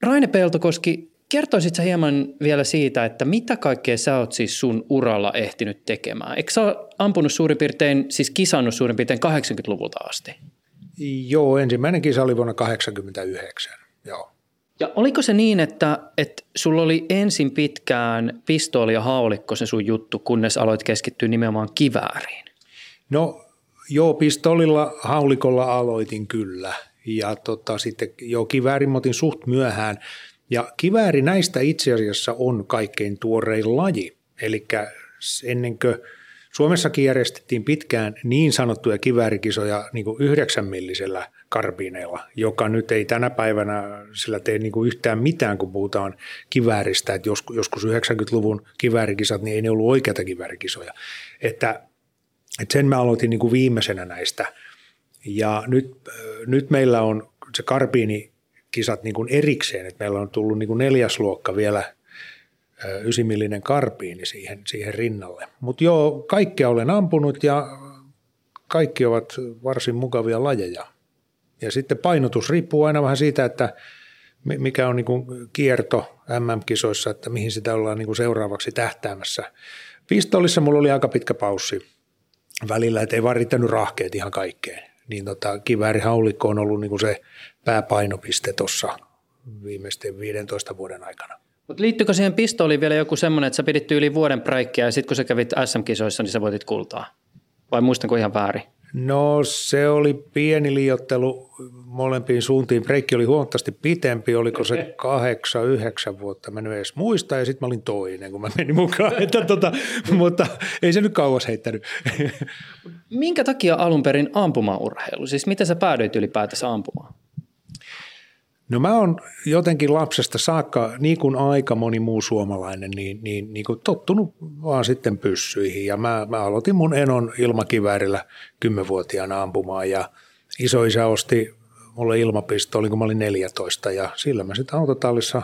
Raine Peltokoski, kertoisitko hieman vielä siitä, että mitä kaikkea sä oot siis sun uralla ehtinyt tekemään? Eikö sä ole ampunut suurin piirtein, siis kisannut suurin piirtein 80-luvulta asti? Joo, ensimmäinen kisa oli vuonna 1989, joo. Ja oliko se niin, että, että sulla oli ensin pitkään pistooli ja haulikko se sun juttu, kunnes aloit keskittyä nimenomaan kivääriin? No joo, pistolilla, haulikolla aloitin kyllä ja tota, sitten jo kiväärin otin suht myöhään. Ja kivääri näistä itse asiassa on kaikkein tuorein laji. Eli ennen kuin Suomessakin järjestettiin pitkään niin sanottuja kiväärikisoja niin kuin yhdeksänmillisellä karbiineilla, joka nyt ei tänä päivänä sillä tee niin kuin yhtään mitään, kun puhutaan kivääristä. Että joskus 90-luvun kiväärikisat, niin ei ne ollut oikeita kivärikisoja. Että, että sen mä aloitin niin kuin viimeisenä näistä. Ja nyt, nyt meillä on se karbiinikisat niin kuin erikseen, että meillä on tullut niin kuin neljäs luokka vielä ysimillinen karpiini siihen, siihen rinnalle. Mutta joo, kaikkea olen ampunut ja kaikki ovat varsin mukavia lajeja. Ja sitten painotus riippuu aina vähän siitä, että mikä on niin kuin kierto MM-kisoissa, että mihin sitä ollaan niin kuin seuraavaksi tähtäämässä. Pistolissa mulla oli aika pitkä paussi välillä, että ei vaan riittänyt rahkeet ihan kaikkeen. Niin tota, kiväärihaulikko on ollut niin kuin se pääpainopiste tuossa viimeisten 15 vuoden aikana. Mutta liittyykö siihen pistooliin vielä joku semmoinen, että sä pidit yli vuoden praikkia ja sitten kun sä kävit SM-kisoissa, niin sä voitit kultaa? Vai muistanko ihan väärin? No se oli pieni liiottelu molempiin suuntiin. Breikki oli huomattavasti pitempi, oliko se kahdeksan, yhdeksän vuotta, mä en edes muista, ja sitten mä olin toinen, kun mä menin mukaan. Että tota, mutta ei se nyt kauas heittänyt. Minkä takia alun perin ampumaurheilu? Siis miten sä päädyit ylipäätänsä ampumaan? No mä oon jotenkin lapsesta saakka, niin kuin aika moni muu suomalainen, niin, niin, niin kuin tottunut vaan sitten pyssyihin. Ja mä, mä aloitin mun enon ilmakiväärillä kymmenvuotiaana ampumaan ja isoisä osti mulle ilmapistooli, kun mä olin 14 ja sillä mä sitten autotallissa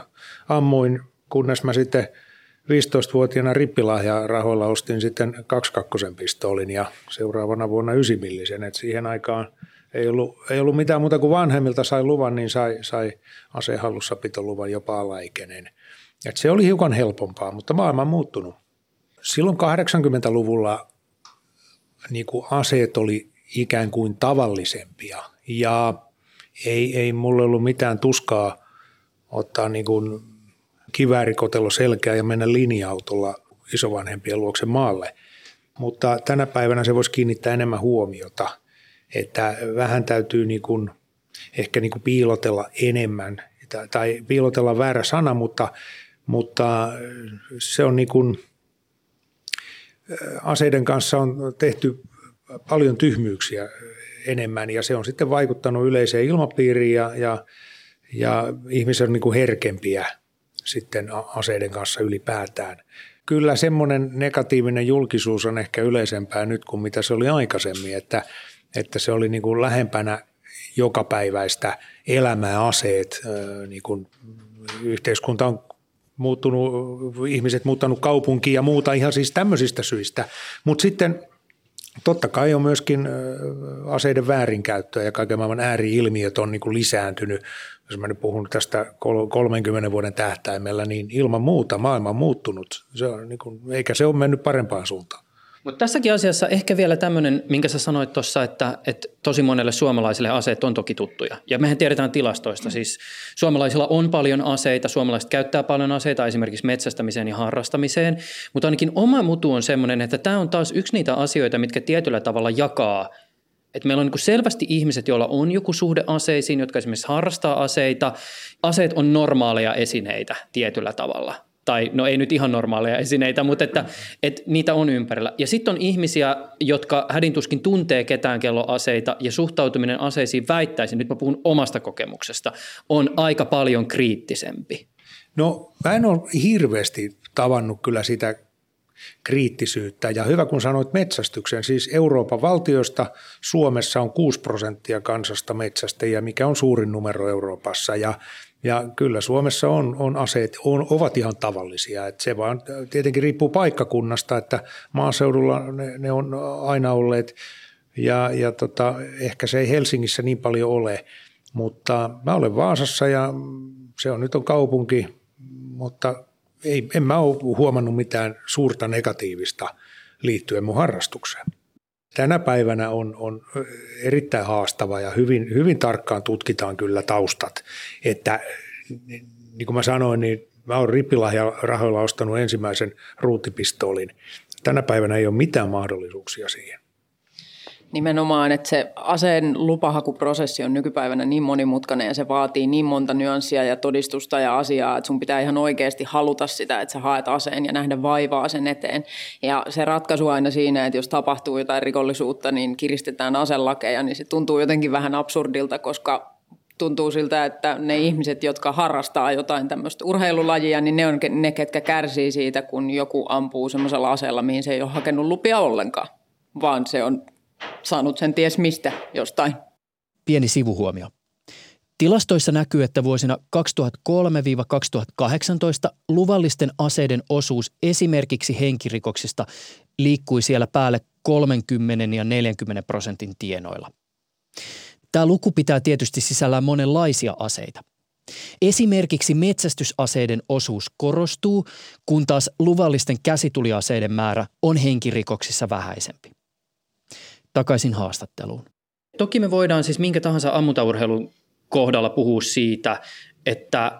ammuin, kunnes mä sitten 15-vuotiaana rippilahja rahoilla ostin sitten 22 pistoolin ja seuraavana vuonna 9 millisen, että siihen aikaan – ei ollut, ei ollut mitään muuta kuin vanhemmilta sai luvan, niin sai, sai asehallussapitoluvan jopa alaikäinen. Et se oli hiukan helpompaa, mutta maailma on muuttunut. Silloin 80-luvulla niin kuin aseet oli ikään kuin tavallisempia ja ei, ei mulle ollut mitään tuskaa ottaa niin kuin kiväärikotelo selkää ja mennä linja-autolla isovanhempien luokse maalle. Mutta tänä päivänä se voisi kiinnittää enemmän huomiota – että vähän täytyy niin kuin, ehkä niin kuin piilotella enemmän, tai piilotella väärä sana, mutta, mutta se on niin kuin, aseiden kanssa on tehty paljon tyhmyyksiä enemmän ja se on sitten vaikuttanut yleiseen ilmapiiriin ja, ja, ja ihmiset on niin kuin herkempiä sitten aseiden kanssa ylipäätään. Kyllä semmoinen negatiivinen julkisuus on ehkä yleisempää nyt kuin mitä se oli aikaisemmin, että – että se oli niin kuin lähempänä jokapäiväistä elämää aseet. Niin kuin yhteiskunta on muuttunut, ihmiset muuttanut kaupunkiin ja muuta ihan siis tämmöisistä syistä. Mutta sitten totta kai on myöskin aseiden väärinkäyttöä ja kaiken maailman ääriilmiöt on niin kuin lisääntynyt. Jos mä nyt puhun tästä 30 vuoden tähtäimellä, niin ilman muuta maailma on muuttunut. Se on niin kuin, eikä se ole mennyt parempaan suuntaan. Mutta tässäkin asiassa ehkä vielä tämmöinen, minkä sä sanoit tuossa, että, että tosi monelle suomalaisille aseet on toki tuttuja. Ja mehän tiedetään tilastoista, siis suomalaisilla on paljon aseita, suomalaiset käyttää paljon aseita esimerkiksi metsästämiseen ja harrastamiseen, mutta ainakin oma mutu on semmoinen, että tämä on taas yksi niitä asioita, mitkä tietyllä tavalla jakaa. Et meillä on niin selvästi ihmiset, joilla on joku suhde aseisiin, jotka esimerkiksi harrastaa aseita. Aseet on normaaleja esineitä tietyllä tavalla tai no ei nyt ihan normaaleja esineitä, mutta että, että niitä on ympärillä. Ja sitten on ihmisiä, jotka hädintuskin tuntee ketään kelloaseita ja suhtautuminen aseisiin väittäisin, nyt mä puhun omasta kokemuksesta, on aika paljon kriittisempi. No mä en ole hirveästi tavannut kyllä sitä kriittisyyttä. Ja hyvä kun sanoit metsästyksen, siis Euroopan valtioista Suomessa on 6 prosenttia kansasta metsästäjiä, mikä on suurin numero Euroopassa. Ja ja kyllä Suomessa on, on aseet, on, ovat ihan tavallisia. että se vaan tietenkin riippuu paikkakunnasta, että maaseudulla ne, ne on aina olleet ja, ja tota, ehkä se ei Helsingissä niin paljon ole. Mutta mä olen Vaasassa ja se on nyt on kaupunki, mutta ei, en mä ole huomannut mitään suurta negatiivista liittyen mun harrastukseen tänä päivänä on, on erittäin haastava ja hyvin, hyvin tarkkaan tutkitaan kyllä taustat. Että niin kuin mä sanoin, niin mä oon rahoilla ostanut ensimmäisen ruutipistoolin. Tänä päivänä ei ole mitään mahdollisuuksia siihen. Nimenomaan, että se aseen lupahakuprosessi on nykypäivänä niin monimutkainen ja se vaatii niin monta nyanssia ja todistusta ja asiaa, että sun pitää ihan oikeasti haluta sitä, että sä haet aseen ja nähdä vaivaa sen eteen. Ja se ratkaisu aina siinä, että jos tapahtuu jotain rikollisuutta, niin kiristetään aselakeja, niin se tuntuu jotenkin vähän absurdilta, koska tuntuu siltä, että ne ihmiset, jotka harrastaa jotain tämmöistä urheilulajia, niin ne on ne, ketkä kärsii siitä, kun joku ampuu semmoisella aseella, mihin se ei ole hakenut lupia ollenkaan, vaan se on saanut sen ties mistä jostain. Pieni sivuhuomio. Tilastoissa näkyy, että vuosina 2003-2018 luvallisten aseiden osuus esimerkiksi henkirikoksista liikkui siellä päälle 30 ja 40 prosentin tienoilla. Tämä luku pitää tietysti sisällään monenlaisia aseita. Esimerkiksi metsästysaseiden osuus korostuu, kun taas luvallisten käsituliaseiden määrä on henkirikoksissa vähäisempi. Takaisin haastatteluun. Toki me voidaan siis minkä tahansa ammuntaurheilun kohdalla puhua siitä, että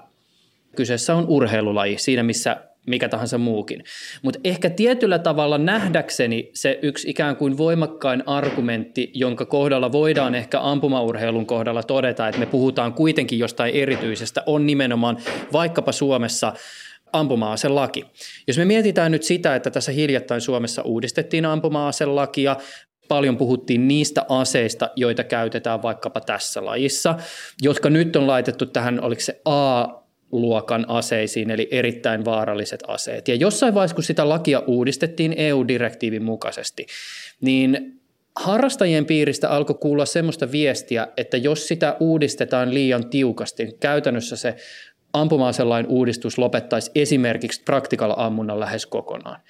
kyseessä on urheilulaji siinä, missä mikä tahansa muukin. Mutta ehkä tietyllä tavalla nähdäkseni se yksi ikään kuin voimakkain argumentti, jonka kohdalla voidaan ehkä ampumaurheilun kohdalla todeta, että me puhutaan kuitenkin jostain erityisestä, on nimenomaan vaikkapa Suomessa ampuma-aselaki. Jos me mietitään nyt sitä, että tässä hiljattain Suomessa uudistettiin ampuma-aselakia, paljon puhuttiin niistä aseista, joita käytetään vaikkapa tässä lajissa, jotka nyt on laitettu tähän, oliko se A luokan aseisiin, eli erittäin vaaralliset aseet. Ja jossain vaiheessa, kun sitä lakia uudistettiin EU-direktiivin mukaisesti, niin harrastajien piiristä alkoi kuulla semmoista viestiä, että jos sitä uudistetaan liian tiukasti, niin käytännössä se ampuma-aselain uudistus lopettaisi esimerkiksi praktikalla ammunnan lähes kokonaan.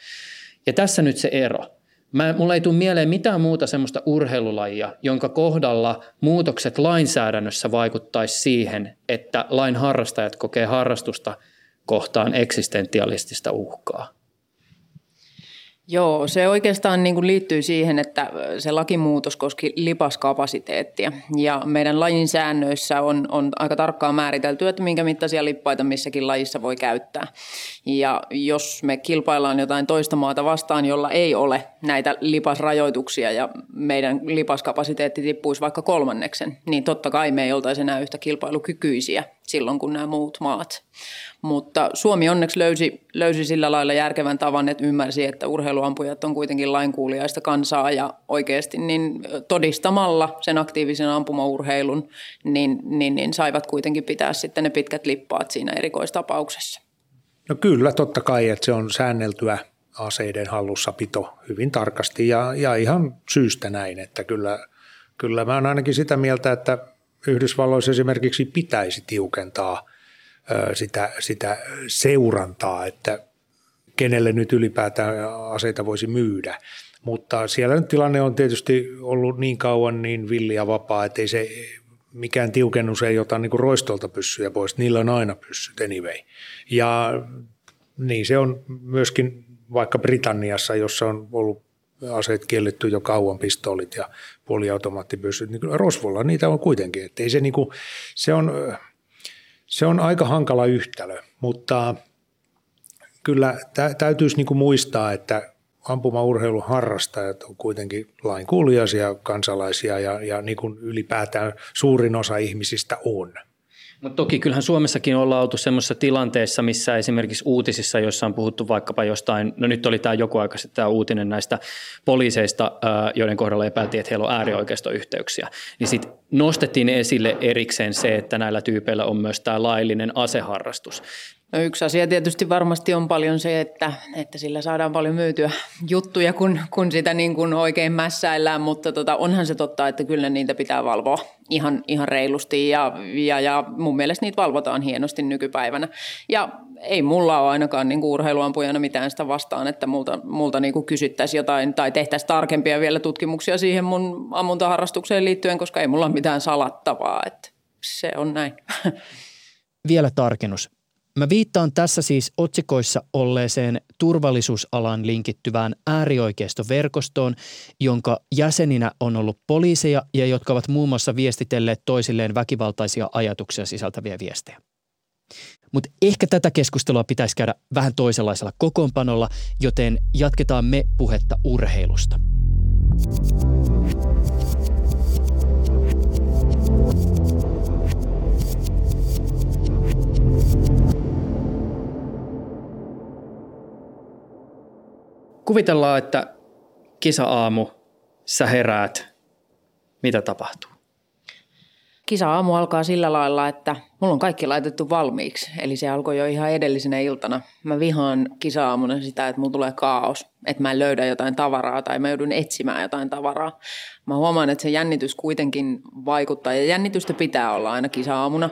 Ja tässä nyt se ero. Mä, mulla ei tule mieleen mitään muuta semmoista urheilulajia, jonka kohdalla muutokset lainsäädännössä vaikuttaisi siihen, että lain harrastajat kokee harrastusta kohtaan eksistentialistista uhkaa. Joo, se oikeastaan niin kuin liittyy siihen, että se lakimuutos koski lipaskapasiteettia. Ja meidän lajin säännöissä on, on aika tarkkaan määritelty, että minkä mittaisia lippaita missäkin lajissa voi käyttää. Ja jos me kilpaillaan jotain toista maata vastaan, jolla ei ole näitä lipasrajoituksia ja meidän lipaskapasiteetti tippuisi vaikka kolmanneksen, niin totta kai me ei oltaisi enää yhtä kilpailukykyisiä silloin, kun nämä muut maat mutta Suomi onneksi löysi, löysi sillä lailla järkevän tavan, että ymmärsi, että urheiluampujat on kuitenkin lainkuuliaista kansaa ja oikeasti niin todistamalla sen aktiivisen ampumaurheilun, niin, niin, niin saivat kuitenkin pitää sitten ne pitkät lippaat siinä erikoistapauksessa. No kyllä, totta kai, että se on säänneltyä aseiden hallussapito hyvin tarkasti ja, ja ihan syystä näin, että kyllä, kyllä mä oon ainakin sitä mieltä, että Yhdysvalloissa esimerkiksi pitäisi tiukentaa – sitä, sitä seurantaa, että kenelle nyt ylipäätään aseita voisi myydä. Mutta siellä nyt tilanne on tietysti ollut niin kauan niin villi ja vapaa, että ei se mikään tiukennus ei ota niin kuin roistolta pyssyjä pois. Niillä on aina pyssyt anyway. Ja niin se on myöskin vaikka Britanniassa, jossa on ollut aseet kielletty jo kauan, pistoolit ja puoliautomaattipyssyt, niin Rosvolla niitä on kuitenkin. Että ei se, niin kuin, se on se on aika hankala yhtälö, mutta kyllä tä- täytyisi niin muistaa, että ampumaurheilun harrastajat on kuitenkin lainkuuliaisia kansalaisia ja, ja niin kuin ylipäätään suurin osa ihmisistä on – mutta toki kyllähän Suomessakin ollaan oltu semmoisessa tilanteessa, missä esimerkiksi uutisissa, joissa on puhuttu vaikkapa jostain, no nyt oli tämä joku aika sitten tämä uutinen näistä poliiseista, joiden kohdalla epäiltiin, että heillä on äärioikeistoyhteyksiä, niin sitten nostettiin esille erikseen se, että näillä tyypeillä on myös tämä laillinen aseharrastus. No yksi asia tietysti varmasti on paljon se, että, että sillä saadaan paljon myytyä juttuja, kun, kun sitä niin kuin oikein mässäillään, mutta tota, onhan se totta, että kyllä niitä pitää valvoa ihan, ihan reilusti ja, ja, ja mun mielestä niitä valvotaan hienosti nykypäivänä. Ja ei mulla ole ainakaan niin kuin urheiluampujana mitään sitä vastaan, että multa, multa niin kuin kysyttäisiin jotain tai tehtäisiin tarkempia vielä tutkimuksia siihen mun ammuntaharrastukseen liittyen, koska ei mulla ole mitään salattavaa, että se on näin. Vielä tarkennus. Mä viittaan tässä siis otsikoissa olleeseen turvallisuusalan linkittyvään äärioikeistoverkostoon, jonka jäseninä on ollut poliiseja ja jotka ovat muun muassa viestitelleet toisilleen väkivaltaisia ajatuksia sisältäviä viestejä. Mutta ehkä tätä keskustelua pitäisi käydä vähän toisenlaisella kokoonpanolla, joten jatketaan me puhetta urheilusta. Kuvitellaan, että kisa-aamu, sä heräät, mitä tapahtuu? Kisa-aamu alkaa sillä lailla, että mulla on kaikki laitettu valmiiksi. Eli se alkoi jo ihan edellisenä iltana. Mä vihaan kisa-aamuna sitä, että mulla tulee kaos. Että mä en löydä jotain tavaraa tai mä joudun etsimään jotain tavaraa. Mä huomaan, että se jännitys kuitenkin vaikuttaa. Ja jännitystä pitää olla aina kisa-aamuna.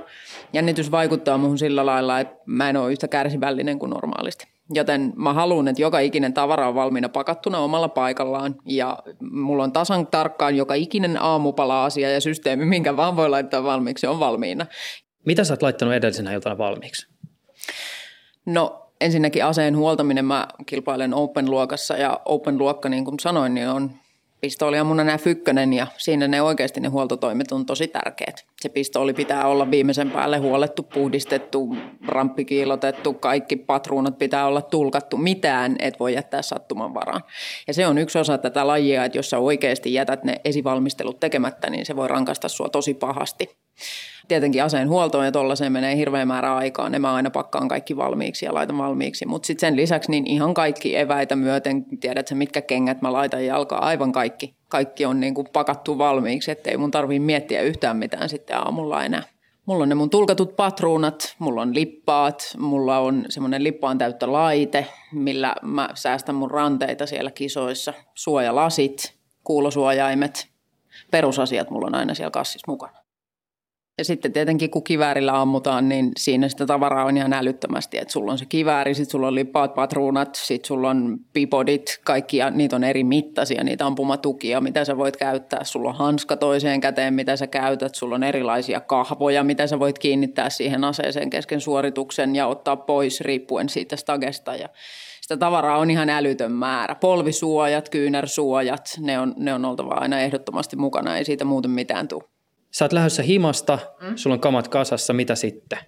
Jännitys vaikuttaa muuhun sillä lailla, että mä en ole yhtä kärsivällinen kuin normaalisti. Joten mä haluan, että joka ikinen tavara on valmiina pakattuna omalla paikallaan ja mulla on tasan tarkkaan joka ikinen aamupala-asia ja systeemi, minkä vaan voi laittaa valmiiksi, on valmiina. Mitä sä oot laittanut edellisenä iltana valmiiksi? No ensinnäkin aseen huoltaminen. Mä kilpailen Open-luokassa ja Open-luokka, niin kuin sanoin, niin on pistooliammuna nämä fykkönen ja siinä ne oikeasti ne huoltotoimet on tosi tärkeät. Se pistooli pitää olla viimeisen päälle huolettu, puhdistettu, ramppi kiilotettu, kaikki patruunat pitää olla tulkattu, mitään et voi jättää sattuman varaan. Ja se on yksi osa tätä lajia, että jos sä oikeasti jätät ne esivalmistelut tekemättä, niin se voi rankasta sua tosi pahasti. Tietenkin aseen huoltoon ja tuollaiseen menee hirveä määrä aikaa. Ne mä aina pakkaan kaikki valmiiksi ja laitan valmiiksi. Mutta sitten sen lisäksi niin ihan kaikki eväitä myöten, tiedätkö mitkä kengät mä laitan jalkaan, aivan kaikki. Kaikki on niin kuin pakattu valmiiksi, ettei mun tarvii miettiä yhtään mitään sitten aamulla enää. Mulla on ne mun tulkatut patruunat, mulla on lippaat, mulla on semmoinen lippaan täyttä laite, millä mä säästän mun ranteita siellä kisoissa. Suojalasit, kuulosuojaimet, perusasiat mulla on aina siellä kassissa mukana. Ja sitten tietenkin kun kiväärillä ammutaan, niin siinä sitä tavaraa on ihan älyttömästi. Että sulla on se kivääri, sitten sulla on lippaat, patruunat, sitten sulla on pipodit, kaikki ja niitä on eri mittaisia, niitä ampumatukia, mitä sä voit käyttää. Sulla on hanska toiseen käteen, mitä sä käytät. Sulla on erilaisia kahvoja, mitä sä voit kiinnittää siihen aseeseen kesken suorituksen ja ottaa pois riippuen siitä stagesta. Ja sitä tavaraa on ihan älytön määrä. Polvisuojat, kyynärsuojat, ne on, ne on oltava aina ehdottomasti mukana, ei siitä muuten mitään tule. Sä oot lähdössä himasta, mm. sulla on kamat kasassa, mitä sitten?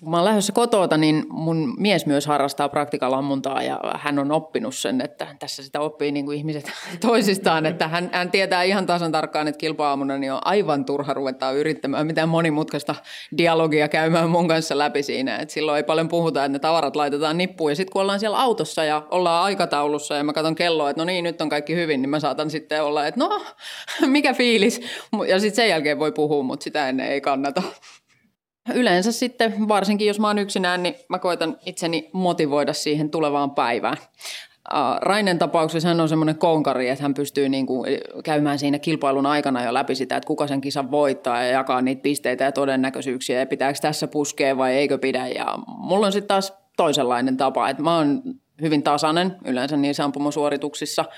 Kun mä oon lähdössä kotoota, niin mun mies myös harrastaa praktikalammuntaa ja hän on oppinut sen, että tässä sitä oppii niin kuin ihmiset toisistaan, että hän, hän tietää ihan tasan tarkkaan, että kilpa-aamuna niin on aivan turha ruveta yrittämään mitään monimutkaista dialogia käymään mun kanssa läpi siinä, että silloin ei paljon puhuta, että ne tavarat laitetaan nippuun ja sitten kun ollaan siellä autossa ja ollaan aikataulussa ja mä katson kelloa, että no niin, nyt on kaikki hyvin, niin mä saatan sitten olla, että no, mikä fiilis, ja sitten sen jälkeen voi puhua, mutta sitä ennen ei kannata. Yleensä sitten, varsinkin jos mä oon yksinään, niin mä koitan itseni motivoida siihen tulevaan päivään. Rainen tapauksessa hän on semmoinen konkari, että hän pystyy niin kuin käymään siinä kilpailun aikana jo läpi sitä, että kuka sen kisan voittaa ja jakaa niitä pisteitä ja todennäköisyyksiä ja pitääkö tässä puskea vai eikö pidä. Ja mulla on sitten taas toisenlainen tapa, että mä oon hyvin tasainen yleensä niissä ampumasuorituksissa –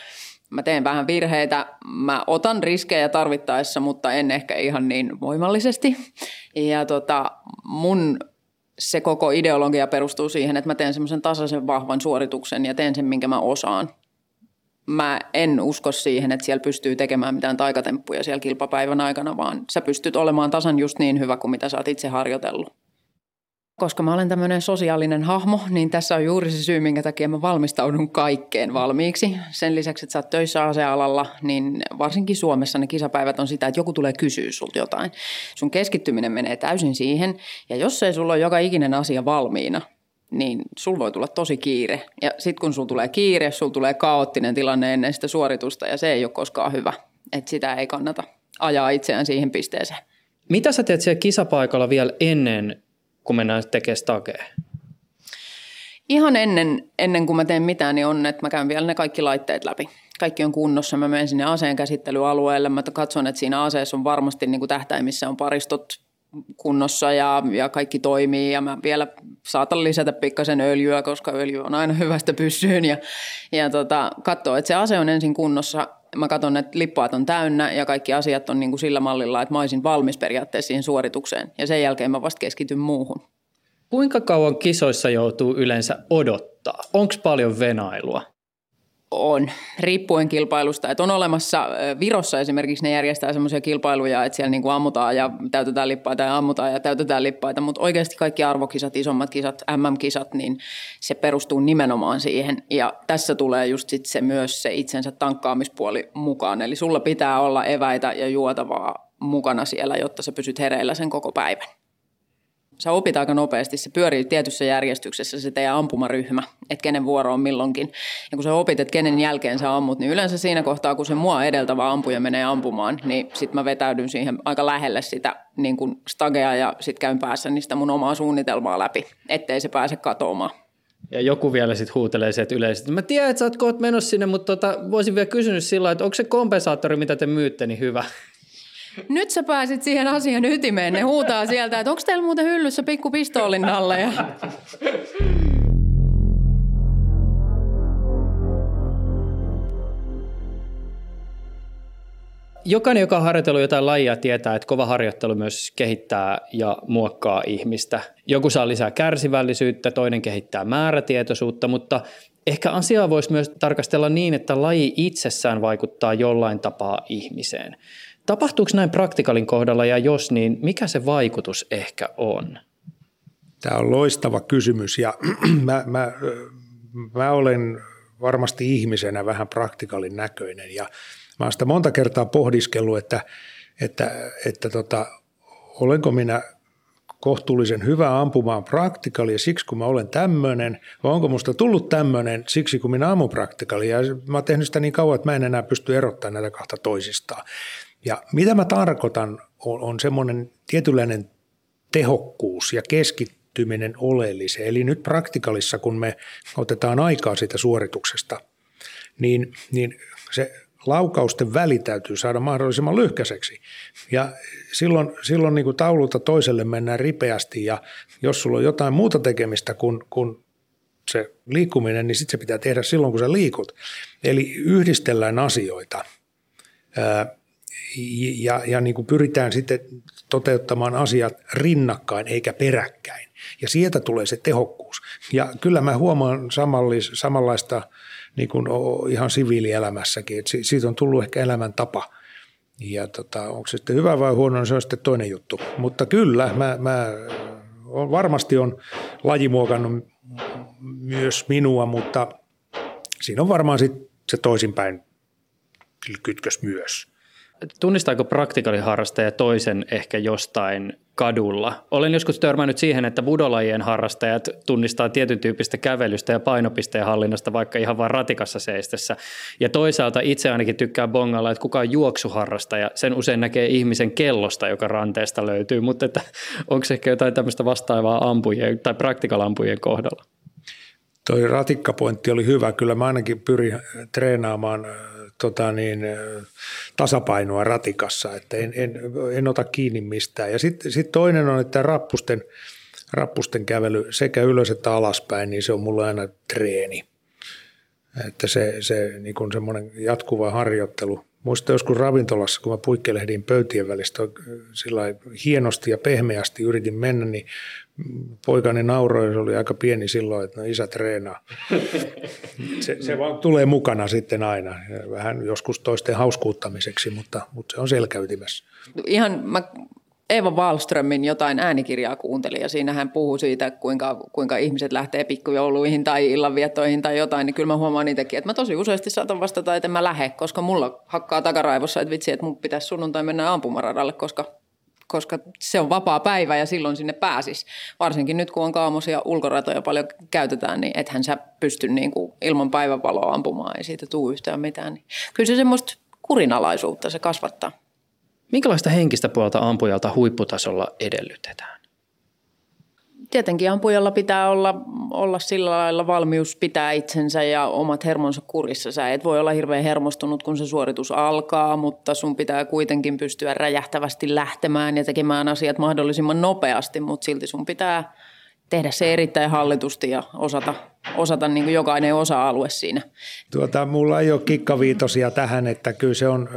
Mä teen vähän virheitä, mä otan riskejä tarvittaessa, mutta en ehkä ihan niin voimallisesti. Ja tota, mun se koko ideologia perustuu siihen, että mä teen semmoisen tasaisen vahvan suorituksen ja teen sen, minkä mä osaan. Mä en usko siihen, että siellä pystyy tekemään mitään taikatemppuja siellä kilpapäivän aikana, vaan sä pystyt olemaan tasan just niin hyvä kuin mitä sä oot itse harjoitellut koska mä olen tämmöinen sosiaalinen hahmo, niin tässä on juuri se syy, minkä takia mä valmistaudun kaikkeen valmiiksi. Sen lisäksi, että sä oot töissä asealalla, niin varsinkin Suomessa ne kisapäivät on sitä, että joku tulee kysyä sulta jotain. Sun keskittyminen menee täysin siihen, ja jos ei sulla ole joka ikinen asia valmiina, niin sul voi tulla tosi kiire. Ja sitten kun sul tulee kiire, sul tulee kaoottinen tilanne ennen sitä suoritusta, ja se ei ole koskaan hyvä. Että sitä ei kannata ajaa itseään siihen pisteeseen. Mitä sä teet siellä kisapaikalla vielä ennen kun mennään tekemään stagea? Ihan ennen, ennen kuin mä teen mitään, niin on, että mä käyn vielä ne kaikki laitteet läpi. Kaikki on kunnossa. Mä menen sinne aseen käsittelyalueelle. Mä katson, että siinä aseessa on varmasti niin kuin tähtäimissä on paristot kunnossa ja, ja kaikki toimii ja mä vielä saatan lisätä pikkasen öljyä, koska öljy on aina hyvästä pyssyyn ja, ja tota, katsoa, että se ase on ensin kunnossa. Mä katson, että lippaat on täynnä ja kaikki asiat on niin kuin sillä mallilla, että mä olisin valmis periaatteessa siihen suoritukseen ja sen jälkeen mä vasta keskityn muuhun. Kuinka kauan kisoissa joutuu yleensä odottaa? Onko paljon venailua? On, riippuen kilpailusta. Että on olemassa, Virossa esimerkiksi ne järjestää semmoisia kilpailuja, että siellä niin kuin ammutaan ja täytetään lippaita ja ammutaan ja täytetään lippaita, mutta oikeasti kaikki arvokisat, isommat kisat, MM-kisat, niin se perustuu nimenomaan siihen. Ja tässä tulee just sit se myös se itsensä tankkaamispuoli mukaan. Eli sulla pitää olla eväitä ja juotavaa mukana siellä, jotta sä pysyt hereillä sen koko päivän. Sä opit aika nopeasti, se pyörii tietyssä järjestyksessä se teidän ampumaryhmä, että kenen vuoro on milloinkin. Ja kun sä opit, että kenen jälkeen sä ammut, niin yleensä siinä kohtaa, kun se mua edeltävä ampuja menee ampumaan, niin sit mä vetäydyn siihen aika lähelle sitä niin kuin stagea ja sit käyn päässä niistä mun omaa suunnitelmaa läpi, ettei se pääse katoamaan. Ja joku vielä sitten huutelee sieltä yleisesti. Mä tiedän, että sä oot menossa sinne, mutta tota, voisin vielä kysynyt sillä että onko se kompensaattori, mitä te myytte, niin hyvä? Nyt sä pääsit siihen asian ytimeen. Ne huutaa sieltä, että onko teillä muuten hyllyssä pikku pistoolin alle? Ja... Jokainen, joka on harjoitellut jotain lajia, tietää, että kova harjoittelu myös kehittää ja muokkaa ihmistä. Joku saa lisää kärsivällisyyttä, toinen kehittää määrätietoisuutta, mutta ehkä asiaa voisi myös tarkastella niin, että laji itsessään vaikuttaa jollain tapaa ihmiseen. Tapahtuuko näin praktikalin kohdalla ja jos niin, mikä se vaikutus ehkä on? Tämä on loistava kysymys ja mä, mä, mä olen varmasti ihmisenä vähän praktikalin näköinen ja mä olen sitä monta kertaa pohdiskellut, että, että, että tota, olenko minä kohtuullisen hyvä ampumaan praktikali ja siksi kun mä olen tämmöinen, vai onko musta tullut tämmöinen siksi kun minä ammun praktikali ja mä oon tehnyt sitä niin kauan, että mä en enää pysty erottamaan näitä kahta toisistaan. Ja mitä mä tarkoitan on, on semmoinen tietynlainen tehokkuus ja keskittyminen oleelliseen. Eli nyt praktikalissa, kun me otetaan aikaa siitä suorituksesta, niin, niin se laukausten väli täytyy saada mahdollisimman lyhkäiseksi. Ja silloin, silloin niin kuin taululta toiselle mennään ripeästi ja jos sulla on jotain muuta tekemistä kuin, kuin se liikkuminen, niin sitten se pitää tehdä silloin, kun sä liikut. Eli yhdistellään asioita ja, ja niin kuin pyritään sitten toteuttamaan asiat rinnakkain eikä peräkkäin. Ja sieltä tulee se tehokkuus. Ja kyllä mä huomaan samallis, samanlaista niin kuin ihan siviilielämässäkin, että siitä on tullut ehkä elämäntapa. Ja tota, onko se sitten hyvä vai huono, niin se on sitten toinen juttu. Mutta kyllä, mä, mä varmasti on laji muokannut myös minua, mutta siinä on varmaan sit se toisinpäin kytkös myös tunnistaako praktikaliharrastaja toisen ehkä jostain kadulla? Olen joskus törmännyt siihen, että budolajien harrastajat tunnistaa tietyn tyyppistä kävelystä ja painopisteen hallinnasta vaikka ihan vain ratikassa seistessä. Ja toisaalta itse ainakin tykkää bongalla, että kuka on juoksuharrastaja, sen usein näkee ihmisen kellosta, joka ranteesta löytyy, mutta että onko ehkä jotain tämmöistä vastaavaa ampujien tai praktikalampujen kohdalla? Toi ratikkapointti oli hyvä. Kyllä mä ainakin pyrin treenaamaan tota niin, tasapainoa ratikassa, että en, en, en ota kiinni mistään. Ja sitten sit toinen on, että rappusten, rappusten kävely sekä ylös että alaspäin, niin se on mulle aina treeni. Että se, se niin semmoinen jatkuva harjoittelu. Muistan joskus ravintolassa, kun mä puikkelehdin pöytien välistä sillä hienosti ja pehmeästi yritin mennä, niin poikani nauroi, se oli aika pieni silloin, että no isä treenaa. Se, se vaan tulee mukana sitten aina, vähän joskus toisten hauskuuttamiseksi, mutta, mutta se on selkäytimessä. Ihan mä Eeva Wallströmin jotain äänikirjaa kuuntelin ja siinä hän puhuu siitä, kuinka, kuinka ihmiset lähtee pikkujouluihin tai illanviettoihin tai jotain, niin kyllä mä huomaan niitäkin, että mä tosi useasti saatan vastata, että en mä lähde, koska mulla hakkaa takaraivossa, että vitsi, että mun pitäisi sunnuntai mennä ampumaradalle, koska koska se on vapaa päivä ja silloin sinne pääsis. Varsinkin nyt, kun on kaamosia ulkoratoja paljon käytetään, niin ethän sä pysty niin kuin ilman päivänvaloa ampumaan, ei siitä tule yhtään mitään. Niin kyllä se semmoista kurinalaisuutta se kasvattaa. Minkälaista henkistä puolta ampujalta huipputasolla edellytetään? Tietenkin ampujalla pitää olla, olla sillä lailla valmius pitää itsensä ja omat hermonsa kurissa. Sä et voi olla hirveän hermostunut, kun se suoritus alkaa, mutta sun pitää kuitenkin pystyä räjähtävästi lähtemään ja tekemään asiat mahdollisimman nopeasti, mutta silti sun pitää tehdä se erittäin hallitusti ja osata, osata niin kuin jokainen osa-alue siinä. Tuota, mulla ei ole kikkaviitosia tähän, että kyllä se on,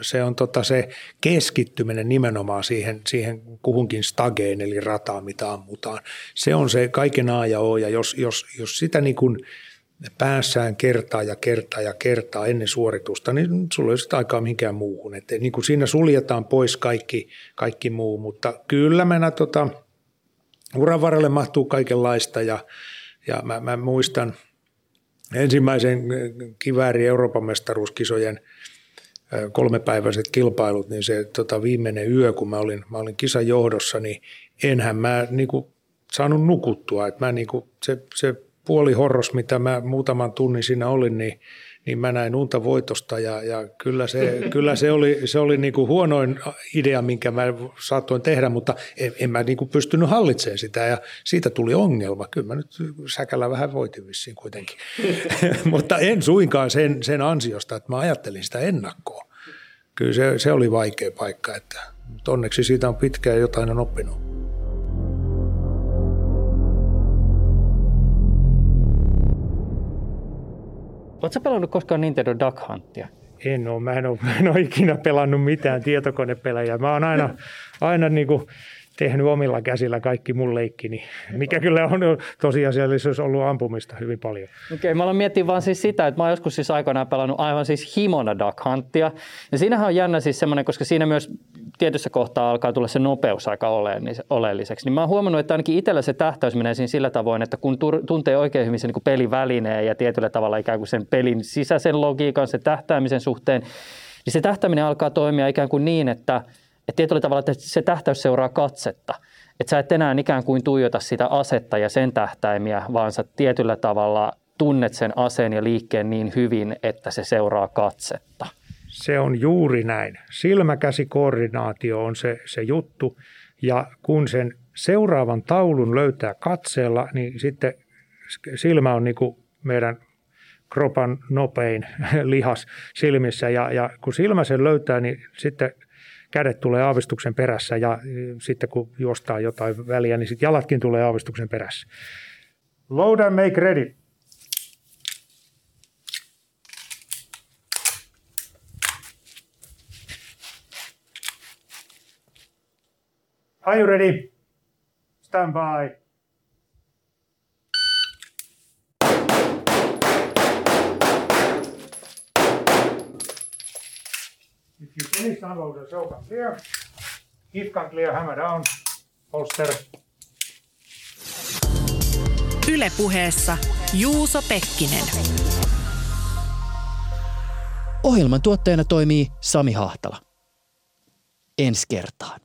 se, on tota se keskittyminen nimenomaan siihen, siihen kuhunkin stageen eli rataan, mitä ammutaan. Se on se kaiken A ja O ja jos, jos, jos sitä niin kuin päässään kertaa ja kertaa ja kertaa ennen suoritusta, niin sulla ei ole sitä aikaa mihinkään muuhun. Että niin kuin siinä suljetaan pois kaikki, kaikki muu, mutta kyllä mä tota, uran varrelle mahtuu kaikenlaista ja, ja mä, mä muistan ensimmäisen kivääri Euroopan mestaruuskisojen kolmepäiväiset kilpailut, niin se tota, viimeinen yö, kun mä olin, mä olin kisan johdossa, niin, enhän mä niin kuin saanut nukuttua. Että mä niin kuin, se, se puoli horros, mitä mä muutaman tunnin siinä olin, niin, niin mä näin unta voitosta ja, ja kyllä se, kyllä se oli, se oli niin kuin huonoin idea, minkä mä saatoin tehdä, mutta en, en mä niin kuin pystynyt hallitsemaan sitä ja siitä tuli ongelma. Kyllä mä nyt säkällä vähän voitin vissiin kuitenkin, mutta en suinkaan sen, sen ansiosta, että mä ajattelin sitä ennakkoa. Kyllä se, se oli vaikea paikka, että, mutta onneksi siitä on pitkään jotain on oppinut. Oletko pelannut koskaan Nintendo Duck Huntia? En ole. Mä en ole, mä en ole ikinä pelannut mitään tietokonepelejä. Mä oon aina, aina niin kuin tehnyt omilla käsillä kaikki mun leikkini, mikä kyllä on tosiasiallisuus ollut ampumista hyvin paljon. Okei, okay, mä aloin miettiä vaan siis sitä, että mä oon joskus siis aikoinaan pelannut aivan siis himona Duck Huntia. Ja siinähän on jännä siis semmoinen, koska siinä myös tietyssä kohtaa alkaa tulla se nopeus aika oleelliseksi. Niin mä oon huomannut, että ainakin itsellä se tähtäys menee siinä sillä tavoin, että kun tuntee oikein hyvin sen niin pelivälineen ja tietyllä tavalla ikään kuin sen pelin sisäisen logiikan, sen tähtäämisen suhteen, niin se tähtääminen alkaa toimia ikään kuin niin, että – että tietyllä tavalla että se tähtäys seuraa katsetta. Että sä et enää ikään kuin tuijota sitä asetta ja sen tähtäimiä, vaan sä tietyllä tavalla tunnet sen aseen ja liikkeen niin hyvin, että se seuraa katsetta. Se on juuri näin. Silmäkäsikoordinaatio on se, se juttu. Ja kun sen seuraavan taulun löytää katseella, niin sitten silmä on niin kuin meidän kropan nopein lihas silmissä. Ja, ja kun silmä sen löytää, niin sitten – kädet tulee aavistuksen perässä ja sitten kun juostaa jotain väliä, niin sitten jalatkin tulee aavistuksen perässä. Load and make ready. Are you ready? Stand by. You finish unload the show can clear. If can clear, hammer down, holster. Ylepuheessa Juuso Pekkinen. Ohjelman tuottajana toimii Sami Hahtala. Ensi kertaan.